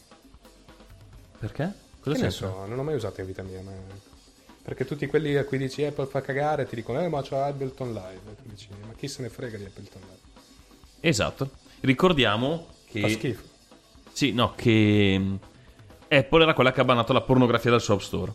Perché? Cosa Che ne senso? so, non l'ho mai usato in vita mia. Ma... Perché tutti quelli a cui dici Apple fa cagare ti dicono, eh, ma c'ho Ableton Live. Dici, ma chi se ne frega di Ableton Live? Esatto. Ricordiamo che... Fa schifo. Sì, no, che Apple era quella che ha bannato la pornografia dal suo App Store.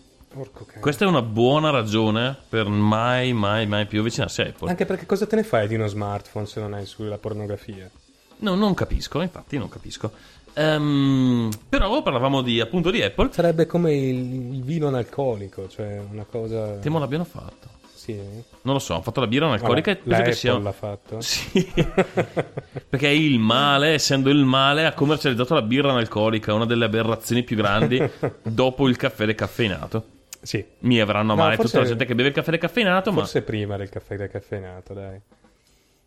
Questa è una buona ragione per mai, mai, mai più avvicinarsi a Apple. Anche perché cosa te ne fai di uno smartphone se non hai sulla pornografia? No, non capisco, infatti non capisco. Ehm, però parlavamo di, appunto di Apple. Sarebbe come il, il vino analcolico, cioè una cosa... Temo l'abbiano fatto. Sì. Non lo so, hanno fatto la birra analcolica e Vabbè, penso che sia... L'ha fatto? Sì. Perché il male, essendo il male, ha commercializzato la birra analcolica, una delle aberrazioni più grandi dopo il caffè decaffeinato. Sì. Mi avranno a No, male forse- tutta la gente che beve il caffè decaffeinato, ma... Forse prima del caffè decaffeinato, dai.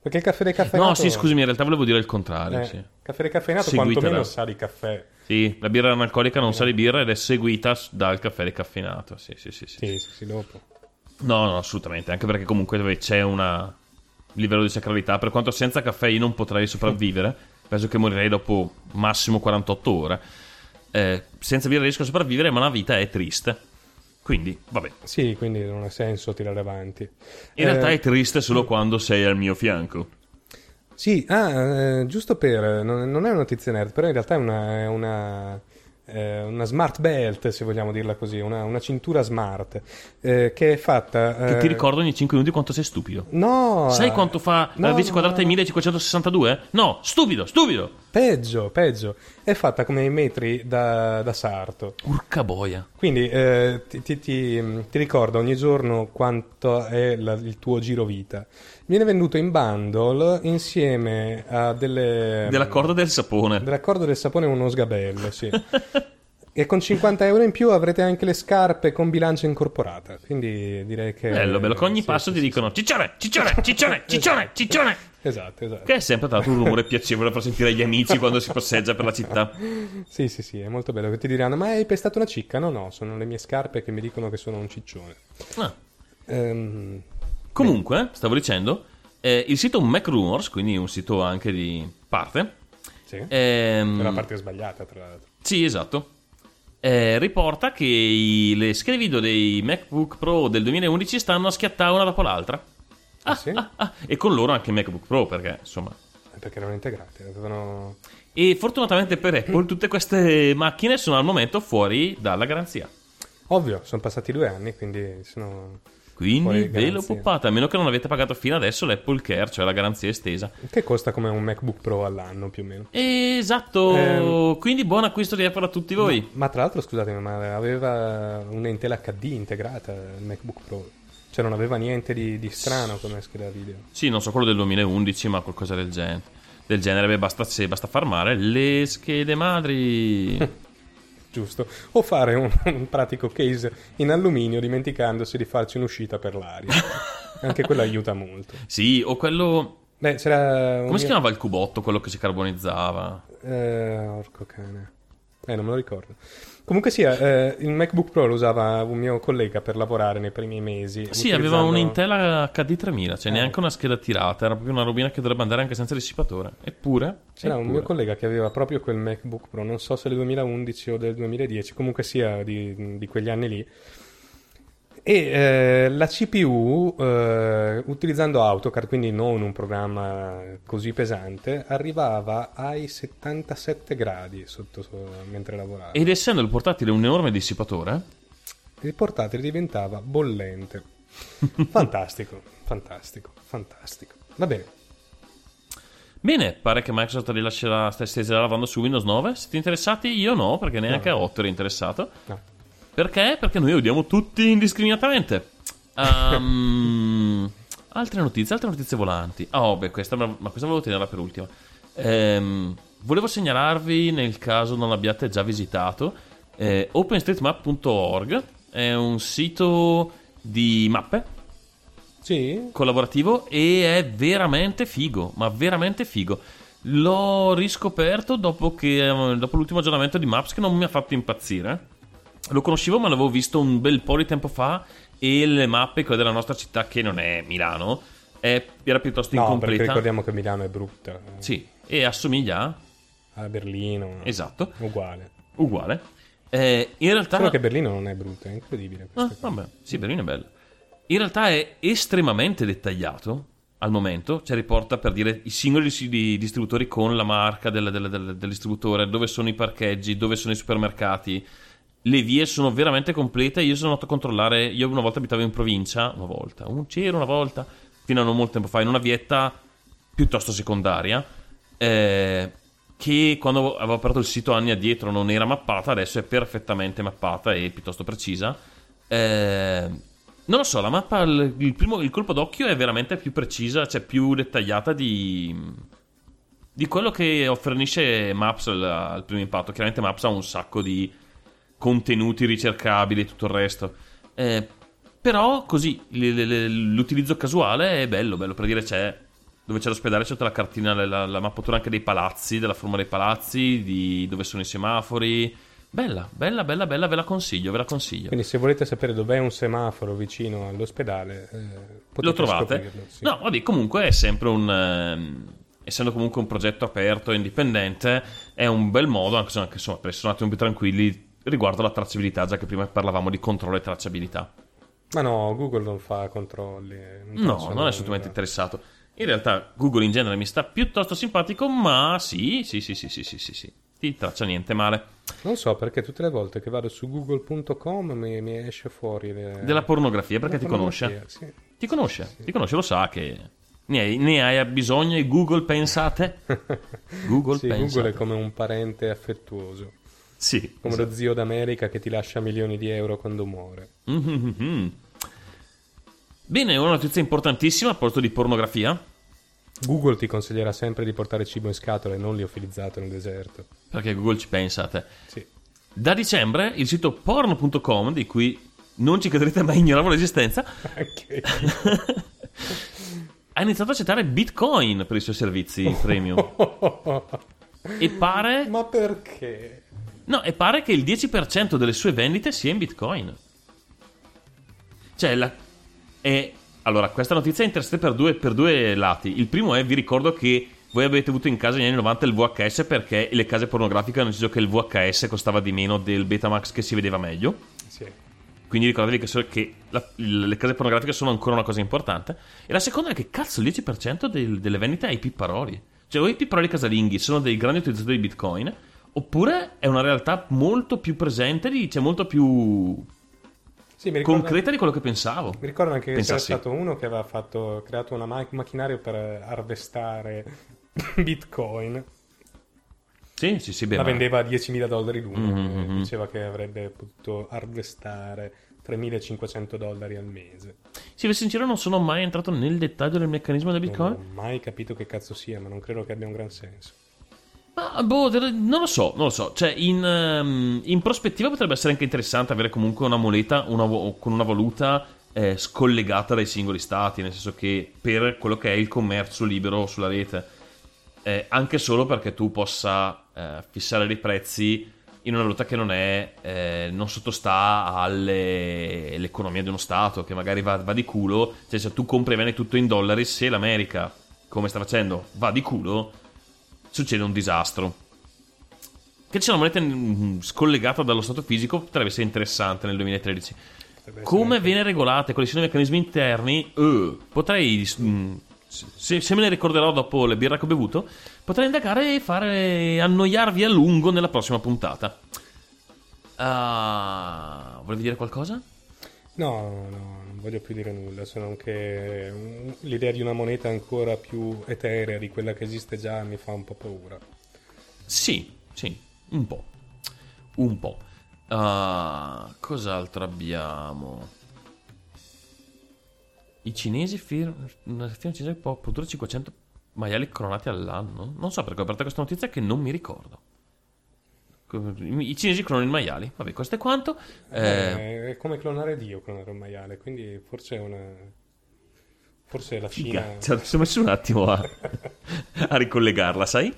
Perché il caffè decaffeinato... No, sì, scusami, in realtà volevo dire il contrario, Eh, sì. Caffè decaffeinato Seguita quantomeno da- sa di caffè. Sì, la birra analcolica non sa di birra ed è seguita dal caffè decaffeinato, sì, sì, sì. sì. Sì, sì, sì, dopo. No, no, assolutamente, anche perché comunque c'è un livello di sacralità, per quanto senza caffè io non potrei sopravvivere, penso che morirei dopo massimo 48 ore. Eh, senza birra riesco a sopravvivere, ma la vita è triste. Quindi, vabbè. Sì, quindi non ha senso tirare avanti. In realtà Eh, è triste solo quando sei al mio fianco. Sì, ah, eh, giusto per... Non, non è una notizia nerd, però in realtà è una... è una eh, una smart belt, se vogliamo dirla così, una, una cintura smart, eh, che è fatta... Che eh, ti ricordo ogni 5 minuti quanto sei stupido. No! Sai eh, quanto fa no, la radice no, quadrata di no. 1562? No, stupido, stupido! Peggio, peggio. È fatta come i metri da, da sarto. Urca boia. Quindi eh, ti, ti- ti- ti ricorda ogni giorno quanto è la- il tuo giro vita. Viene venduto in bundle insieme a delle... Della corda del sapone. Della corda del sapone e uno sgabello, sì. e con 50 euro in più avrete anche le scarpe con bilancia incorporata. Quindi direi che... Bello, bello. Che ogni sì, passo sì, ti dicono ciccione, ciccione, ciccione, ciccione, ciccione. Esatto, esatto. Che è sempre dato un rumore piacevole per sentire gli amici quando si passeggia per la città. Sì, sì, sì, è molto bello. Che ti diranno, ma hai pestato una cicca? No, no, sono le mie scarpe che mi dicono che sono un ciccione. Ah. Ehm, Comunque, stavo dicendo, eh, il sito Mac Rumors, quindi un sito anche di parte. sì. ehm, È la parte sbagliata, tra l'altro. Sì, esatto. Eh, riporta che i- le schede video dei MacBook Pro del 2011 stanno a schiattare una dopo l'altra. Ah, sì? Ah, e con loro anche MacBook Pro, perché insomma. Perché erano integrate, avevano... E fortunatamente per Apple tutte queste macchine sono al momento fuori dalla garanzia. Ovvio, sono passati due anni, quindi sono... Quindi ve lo poppate, a meno che non avete pagato fino adesso l'Apple Care, cioè la garanzia estesa. Che costa come un MacBook Pro all'anno, più o meno. Esatto, Ehm, quindi buon acquisto di Apple a tutti voi. Ma tra l'altro, scusatemi, ma aveva una Intel HD integrata il MacBook Pro. Cioè non aveva niente di, di strano come scheda video. Sì, non so quello del 2011, ma qualcosa del genere. Del genere, beh, basta, se basta farmare le schede madri. Giusto. O fare un, un pratico case in alluminio dimenticandosi di farci un'uscita per l'aria. Anche quello aiuta molto. sì, o quello. Beh, c'era Come si mio- chiamava il cubotto, quello che si carbonizzava? Eh, orco cane. Eh, non me lo ricordo. Comunque sia, eh, il MacBook Pro lo usava un mio collega per lavorare nei primi mesi. Sì, aveva utilizzando- un Intel HD 3000, cioè Eh. neanche una scheda tirata, era proprio una robina che dovrebbe andare anche senza dissipatore. Eppure, C'era un eppure. mio collega che aveva proprio quel MacBook Pro, non so se del 2011 o del 2010, comunque sia di, di quegli anni lì. E eh, la CPU, eh, utilizzando AutoCAD, quindi non un programma così pesante, arrivava ai 77 gradi sotto, so- mentre lavorava. Ed essendo il portatile un enorme dissipatore, Il portatile diventava bollente. fantastico, fantastico, fantastico. Va bene. Bene, pare che Microsoft rilascerà stesse lavando su Windows 9. Siete interessati? Io no, perché neanche a 8 ero interessato. No. Perché? Perché noi odiamo tutti indiscriminatamente. Ehm, altre notizie, altre notizie volanti. Oh, beh, questa, ma questa volevo tenerla per ultima. Ehm, volevo segnalarvi, nel caso non l'abbiate già visitato, eh, openstreetmap.org è un sito di mappe Sì? collaborativo e è veramente figo, ma veramente figo. L'ho riscoperto dopo, che, dopo l'ultimo aggiornamento di Maps che non mi ha fatto impazzire. Lo conoscevo, ma l'avevo visto un bel po' di tempo fa e le mappe, quelle della nostra città, che non è Milano, è- era piuttosto No, perché ricordiamo che Milano è brutta. Sì, e assomiglia a... Berlino. Esatto, Uguale. uguale. Eh, in realtà... Solo che Berlino non è brutta, è incredibile. Ah, vabbè, sì, Berlino è bello. In realtà è estremamente dettagliato al momento, cioè riporta per dire i singoli dis- di- distributori con la marca del, del- del- del distributore, dove sono i parcheggi, dove sono i supermercati. Le vie sono veramente complete. Io sono andato a controllare. Io una volta abitavo in provincia, una volta, un, c'era una volta, fino a non molto tempo fa, in una vietta piuttosto secondaria. eh, che quando avevo aperto il sito anni addietro non era mappata, adesso è perfettamente mappata e piuttosto precisa. Eh, non lo so, la mappa, il, il primo, il colpo d'occhio è veramente più precisa, cioè più dettagliata di, di quello che fornisce Maps al, al primo impatto. Chiaramente Maps ha un sacco di contenuti ricercabili e tutto il resto. Eh, però così l'utilizzo casuale è bello, bello per dire c'è dove c'è l'ospedale c'è tutta la cartina, la, la mappatura anche dei palazzi, della forma dei palazzi, di dove sono i semafori. Bella, bella, bella, bella, ve la consiglio, ve la consiglio. Quindi se volete sapere dov'è un semaforo vicino all'ospedale, eh, potete Lo trovate? sì. No, vabbè, comunque è sempre un. ehm, essendo comunque un progetto aperto e indipendente, è un bel modo, anche se anche, insomma, per essere un attimo più tranquilli riguardo alla tracciabilità, già che prima parlavamo di controllo e tracciabilità. Ma no, Google non fa controlli. eh, No, possono- non è assolutamente interessato. In realtà Google in genere mi sta piuttosto simpatico, ma sì, sì, sì, sì, sì, sì, sì, sì. Ti traccia niente male. Non so perché tutte le volte che vado su google.com mi, mi esce fuori le- Della pornografia, perché ti la conosce. pornografia, sì. Ti conosce, ti conosce, lo sa che ne hai, ne hai bisogno e Google pensa a te. Google Sì, pensa Google è come un parente affettuoso. Sì, Come esatto. lo zio d'America che ti lascia milioni di euro quando muore. Mhm. Bene, una notizia importantissima a posto di pornografia, Google ti consiglierà sempre di portare cibo in scatola e non liofilizzato nel deserto. perché Google ci pensa a te. Sì. Da dicembre il sito porno.com, di cui non ci crederete mai ignoravo l'esistenza, Anche ha iniziato a accettare Bitcoin per i suoi servizi premium. E pare, Ma perché? No, e pare che il 10% delle sue vendite sia in Bitcoin. Cioè, la, è, allora, questa notizia è interessante per due, per due lati. Il primo è, vi ricordo che voi avete avuto in casa negli anni 90 il VHS perché le case pornografiche hanno deciso che il VHS costava di meno del Betamax che si vedeva meglio. Sì. Quindi ricordatevi che, so- che la- le case pornografiche sono ancora una cosa importante. E la seconda è che cazzo il 10% del- delle vendite è i pipparoli. Cioè, o i pipparoli casalinghi sono dei grandi utilizzatori di Bitcoin, oppure è una realtà molto più presente, cioè molto più Sì, ricordo, concreta di quello che pensavo. mi ricordo anche che Pensassi. c'era stato uno che aveva fatto, creato una ma- macchinario per harvestare Bitcoin. Sì, sì, sì, beh, la vendeva a 10.000 dollari l'uno. Mhm, e Diceva che avrebbe potuto harvestare 3.500 dollari al mese. Sì, per sincero non sono mai entrato nel dettaglio del meccanismo del Bitcoin. Non ho mai capito che cazzo sia, ma non credo che abbia un gran senso. Ma boh, non lo so, non lo so. Cioè, in, ehm, in prospettiva potrebbe essere anche interessante avere comunque una moneta una con una valuta eh, scollegata dai singoli stati, nel senso che per quello che è il commercio libero sulla rete, eh, anche solo perché tu possa eh, fissare dei prezzi in una valuta che non è eh, non sottostà alle- all'economia di uno stato che magari va, va di culo cioè se tu compri e vendi tutto in dollari se l'America come sta facendo va di culo succede un disastro. Che c'è una moneta mm, scollegata dallo stato fisico potrebbe essere interessante nel 2013 come viene regolata e quali sono i meccanismi interni? Eh, potrei mm, se, se me ne ricorderò dopo le birre che ho bevuto potrei indagare e fare annoiarvi a lungo nella prossima puntata. Ah, volevi dire qualcosa? No, no, non voglio più dire nulla, se non che l'idea di una moneta ancora più eterea di quella che esiste già mi fa un po' paura. Sì, sì, un po'. Un po'. Ah, cos'altro abbiamo? I cinesi firmano. Una sezione cinese può produrre 500 maiali clonati all'anno? Non so perché ho aperto questa notizia che non mi ricordo. I cinesi clonano i maiali. Vabbè, questo è quanto. Eh, Eh, è come clonare Dio, clonare un maiale, quindi forse è una... Forse la Cina... figa, ci ho messo un attimo a, a ricollegarla, sai?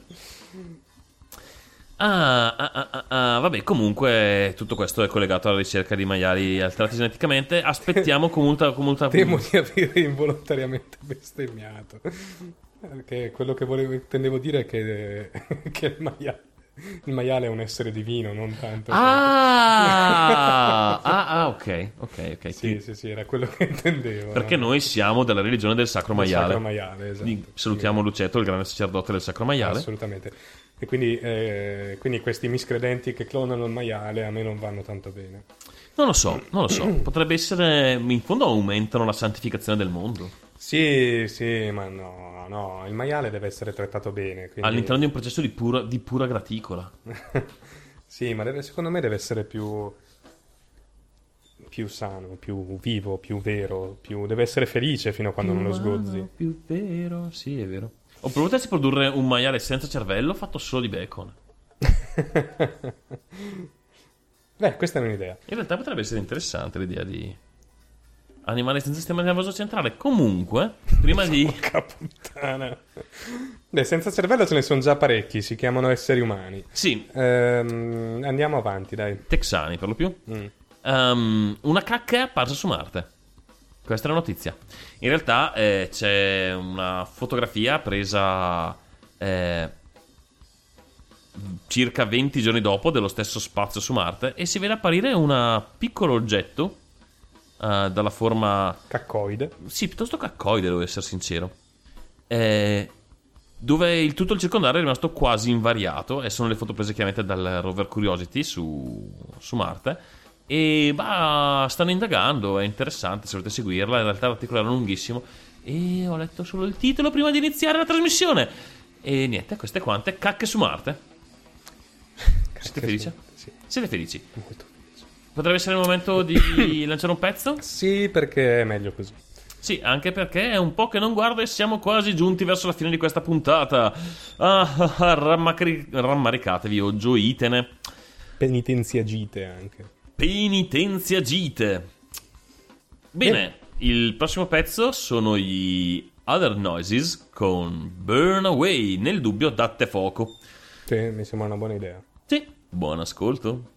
Ah, ah, ah, ah, ah, vabbè, comunque tutto questo è collegato alla ricerca di maiali alterati geneticamente. Aspettiamo con molta Temo di avere involontariamente bestemmiato. Perché quello che volevo, intendevo dire è che, che il, maiale, il maiale è un essere divino, non tanto... Ah, ah, ah, ok, ok, ok. Sì, sì, sì, era quello che intendevo. Perché no? noi siamo della religione del sacro Del maiale. sacro maiale, esatto. Quindi Salutiamo Lucetto, il grande sacerdote del sacro maiale. Assolutamente. E quindi, eh, quindi questi miscredenti che clonano il maiale a me non vanno tanto bene. Non lo so, non lo so. Potrebbe essere. In fondo aumentano la santificazione del mondo. Sì, sì, ma no, no, il maiale deve essere trattato bene. quindi- All'interno di un processo di pura, di pura graticola. sì, ma deve- secondo me deve essere più, più sano, più vivo, più vero, più- deve essere felice fino a quando non lo sgozzi. Più vero, sì, è vero. Ho provato a produrre un maiale senza cervello fatto solo di bacon. Beh, questa è un'idea. In realtà potrebbe essere interessante l'idea di animale senza sistema nervoso centrale. Comunque, prima di. Porca puttana. Beh, senza cervello ce ne sono già parecchi, si chiamano esseri umani. Sì, Ehm, andiamo avanti, dai. texani per lo più. Mm. Ehm, una cacca è apparsa su Marte. Questa è la notizia. In realtà eh, c'è una fotografia presa eh, circa 20 giorni dopo dello stesso spazio su Marte e si vede apparire un piccolo oggetto eh, dalla forma Caccoide. sì, piuttosto caccoide, devo essere sincero. Eh, dove il tutto il circondario è rimasto quasi invariato e sono le foto prese chiaramente dal rover Curiosity su, su Marte. E bah, stanno indagando, è interessante se volete seguirla. In realtà l'articolo era lunghissimo e ho letto solo il titolo prima di iniziare la trasmissione. E niente, queste quante cacche su Marte. Siete felici? Sì, Siete felici? molto. Potrebbe essere il momento di lanciare un pezzo? Sì, perché è meglio così. Sì, anche perché è un po' che non guardo e siamo quasi giunti verso la fine di questa puntata. Ah, ah, rammacri- rammaricatevi o gioitene. Penitenziagite anche. Penitenzia gite. Bene, il prossimo pezzo sono gli Other Noises con Burn Away. Nel dubbio, date fuoco. Sì, mi sembra una buona idea. Sì, buon ascolto.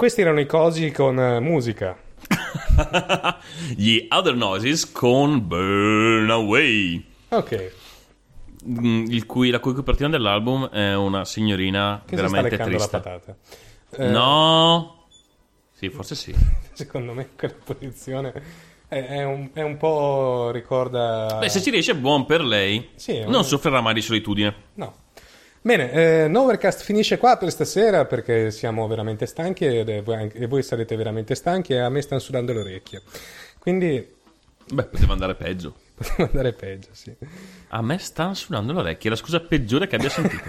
Questi erano i cosi con eh, musica. Gli Other Noises con Burn Away. Ok. Mm, Il cui, la cui copertina dell'album è una signorina Che si sta veramente leccando la triste. patata. Eh, No. Sì, forse sì. Secondo me quella posizione è, è un, è un po' ricorda... Beh, se ci riesce, buon per lei. Sì, un- Non soffrirà mai di solitudine. No. Bene, eh, Novercast finisce qua per stasera perché siamo veramente stanchi è- voi anche- e voi sarete veramente stanchi e a me stanno sudando le orecchie. Quindi Beh, poteva andare peggio. poteva andare peggio, sì. A me stanno suonando le orecchie, è la scusa peggiore che abbia sentito.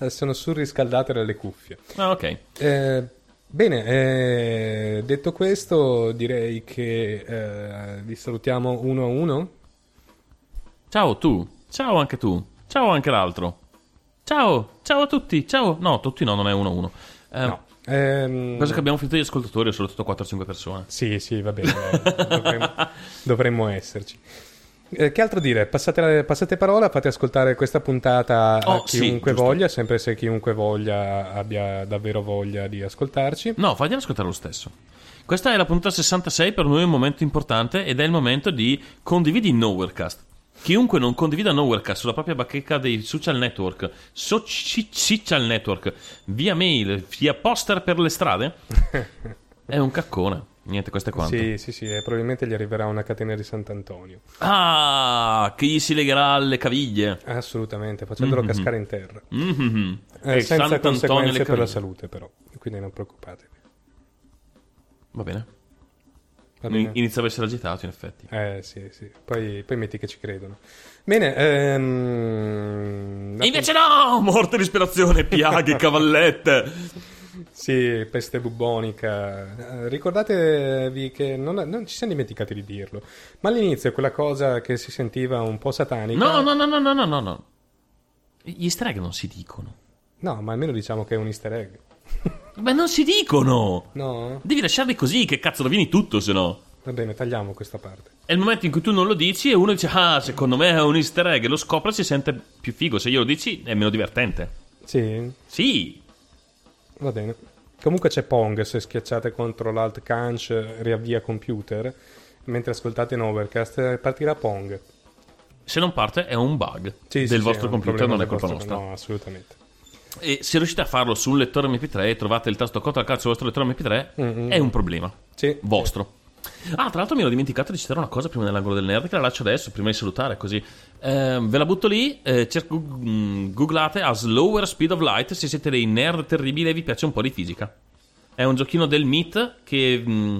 Sono surriscaldate dalle cuffie. ah, ok. Eh, bene, eh, detto questo direi che eh, vi salutiamo uno a uno. Ciao tu. Ciao anche tu. Ciao anche l'altro. Ciao. Ciao a tutti. Ciao. No, tutti no, non è uno a uno. Eh, No. Ehm, Cosa che abbiamo finito gli ascoltatori, salutato 4-5 persone. Sì, sì, va bene, dovremmo, dovremmo esserci. Eh, che altro dire? Passate, passate parola, fate ascoltare questa puntata a Oh, sì, chiunque giusto. voglia, sempre se chiunque voglia abbia davvero voglia di ascoltarci. No, faglielo ascoltare lo stesso. Questa è la puntata 66, per noi è un momento importante ed è il momento di condividi Nowherecast. Chiunque non condivida Nowherecast sulla propria bacheca dei social network, soci- social network, via mail, via poster per le strade, è un caccone. Niente, questo è quanto. Sì, sì, sì, e probabilmente gli arriverà una catena di Sant'Antonio. Ah, che gli si legherà alle caviglie. Assolutamente, facendolo Mhm. cascare in terra. Mhm. Eh, senza Sant'Antonio conseguenze per la salute, però. Quindi non preoccupatevi. Va bene. Bene? Inizia a essere agitato, in effetti. Eh, sì, sì. Poi, poi metti che ci credono. Bene, ehm... Invece no! Morte, respirazione, piaghe, cavallette. Sì, peste bubbonica. Eh, Ricordatevi che non, non ci siamo dimenticati di dirlo, ma all'inizio quella cosa che si sentiva un po' satanica. No, no, no, no, no, no, no. Gli easter egg non si dicono. No, ma almeno diciamo che è un easter egg. Beh, non si dicono! No? Devi lasciarli così, che cazzo rovini tutto, se no. Va bene, tagliamo questa parte. È il momento in cui tu non lo dici e uno dice, ah, secondo me è un easter egg, e lo scopre e si sente più figo. Se io lo dici è meno divertente. Sì, Sì, va bene. Comunque c'è Pong, se schiacciate contro l'alt canch riavvia computer, mentre ascoltate in Overcast partirà Pong. se non parte è un bug Sì, del sì, sì, vostro un computer, non è colpa nostra. No, assolutamente. E se riuscite a farlo su un lettore MP3 e trovate il tasto contro al cazzo del vostro lettore MP3, Mm-mm. è un problema. Sì. Vostro. Ah, tra l'altro mi ero dimenticato di citare una cosa prima nell'angolo del nerd, che la lascio adesso, prima di salutare, così. Eh, ve la butto lì, eh, cerco- mm, googlate a Slower Speed of Light se siete dei nerd terribili e vi piace un po' di fisica. È un giochino del Meat che... mm,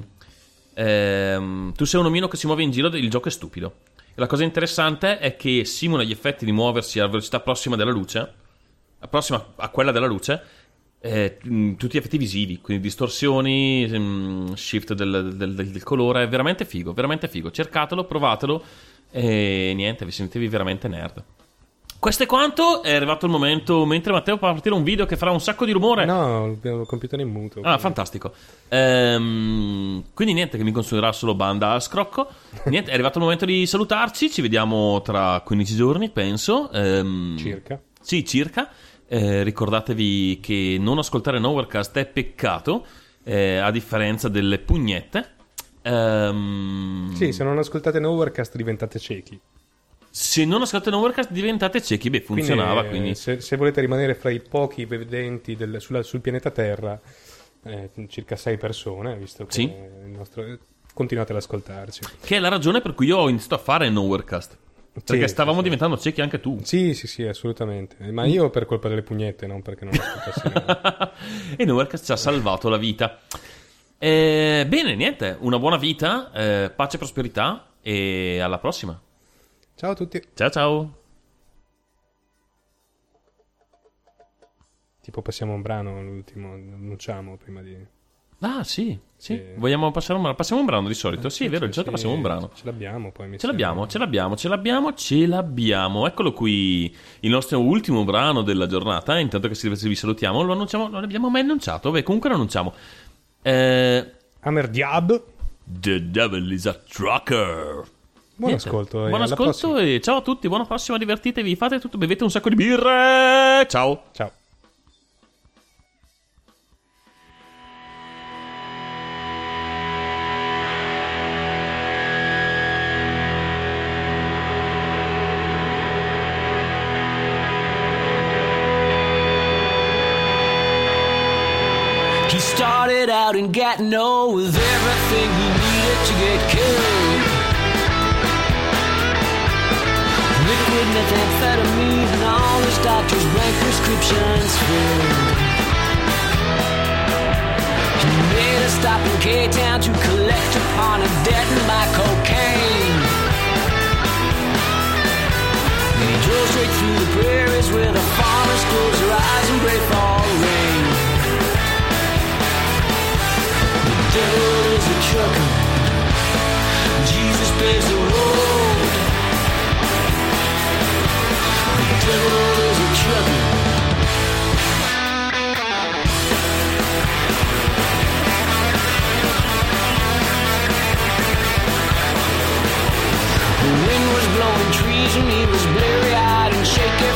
ehm, tu sei un omino che si muove in giro, il gioco è stupido. E la cosa interessante è che simula gli effetti di muoversi alla velocità prossima della luce, prossima a quella della luce, eh, mh, tutti gli effetti visivi, quindi distorsioni, mh, shift del, del- del- del colore, è veramente figo, veramente figo. Cercatelo, provatelo e niente, vi sentitevi veramente nerd. Questo è quanto, è arrivato il momento, mentre Matteo fa partire un video che farà un sacco di rumore. No, il computer in muto. Ah, fantastico. Ehm, quindi niente, che mi consumerà solo banda a scrocco. Niente, è arrivato il momento di salutarci. Ci vediamo tra 15 giorni, penso. Ehm, Circa. Sì, circa. Eh, ricordatevi che non ascoltare Nowherecast è peccato, eh, a differenza delle pugnette. Ehm, Sì, se non ascoltate Overcast diventate ciechi. Se non ascoltate Nowherecast diventate ciechi, beh, funzionava. eh, Quindi, Se, se volete rimanere fra i pochi vedenti del- sulla- sul pianeta Terra, eh, circa sei persone, visto che Sì. il nostro- continuate ad ascoltarci. Che è la ragione per cui io ho iniziato a fare Nowherecast. Perché stavamo diventando ciechi anche tu. Sì, sì, sì, assolutamente. Ma io per colpa delle pugnette, non perché non ascoltassi e Nowherecast ci ha salvato la vita. Eh, bene, niente, una buona vita, eh, pace e prosperità e alla prossima. Ciao a tutti. Ciao ciao. Tipo passiamo un brano, l'ultimo, annunciamo prima di... Ah, sì. sì. Vogliamo passare un brano? Passiamo un brano di solito? Sì, è vero, il solito passiamo un brano. Ce l'abbiamo poi. mi Ce l'abbiamo, ce l'abbiamo, ce l'abbiamo, ce l'abbiamo. Eccolo qui, il nostro ultimo brano della giornata. Intanto che vi vi salutiamo, lo annunciamo, non l'abbiamo mai annunciato. Beh, comunque lo annunciamo. Eh, Hammer Diab. The Devil is a Trucker. Buon Niente. ascolto. e Buon ascolto prossima. e ciao a tutti, buona prossima, divertitevi, fate tutto, bevete un sacco di birre. Ciao. Ciao. Out in Gatineau with everything he needed to get killed. Liquid methamphetamine and all his doctor's blank prescriptions filled. He made a stop in K-Town to collect upon a debt and buy cocaine. He drove straight through the prairies where the farmers close their eyes and pray for rain.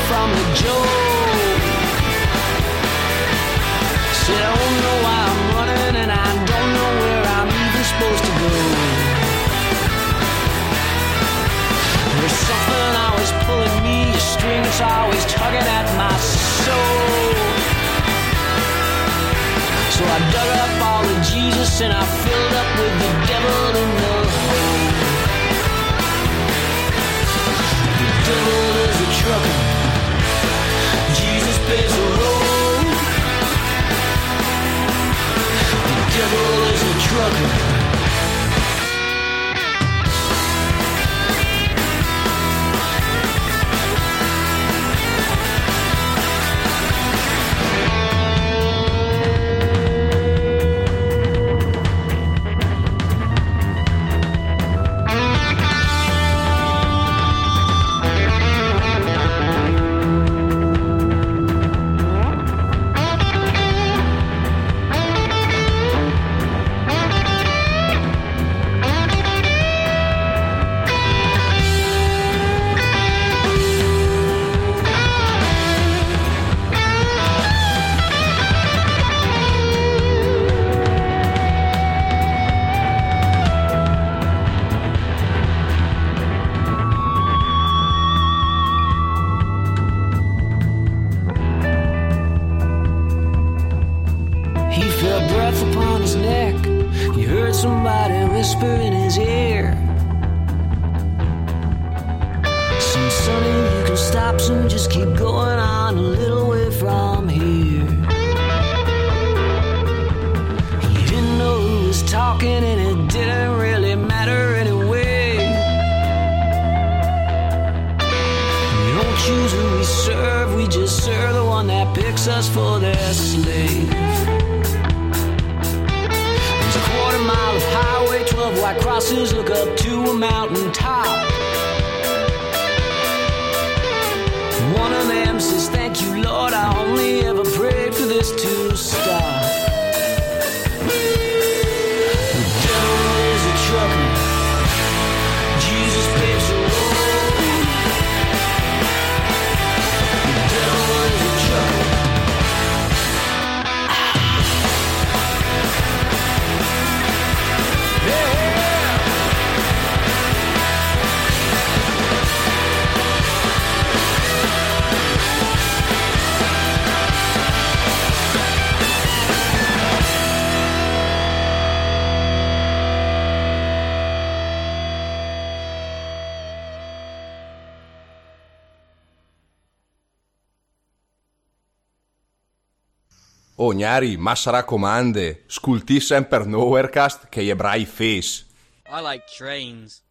From the jolt. Said, I don't know why something always pulling me, a string that's always tugging at my soul. So I dug up all of Jesus and I filled up with the devil in the hole. The devil is a trucker. Jesus pays the road. The devil is a trucker. Gnari, massa raccomande, sculti sempre Nowherecast che gli ebrai face. I like trains.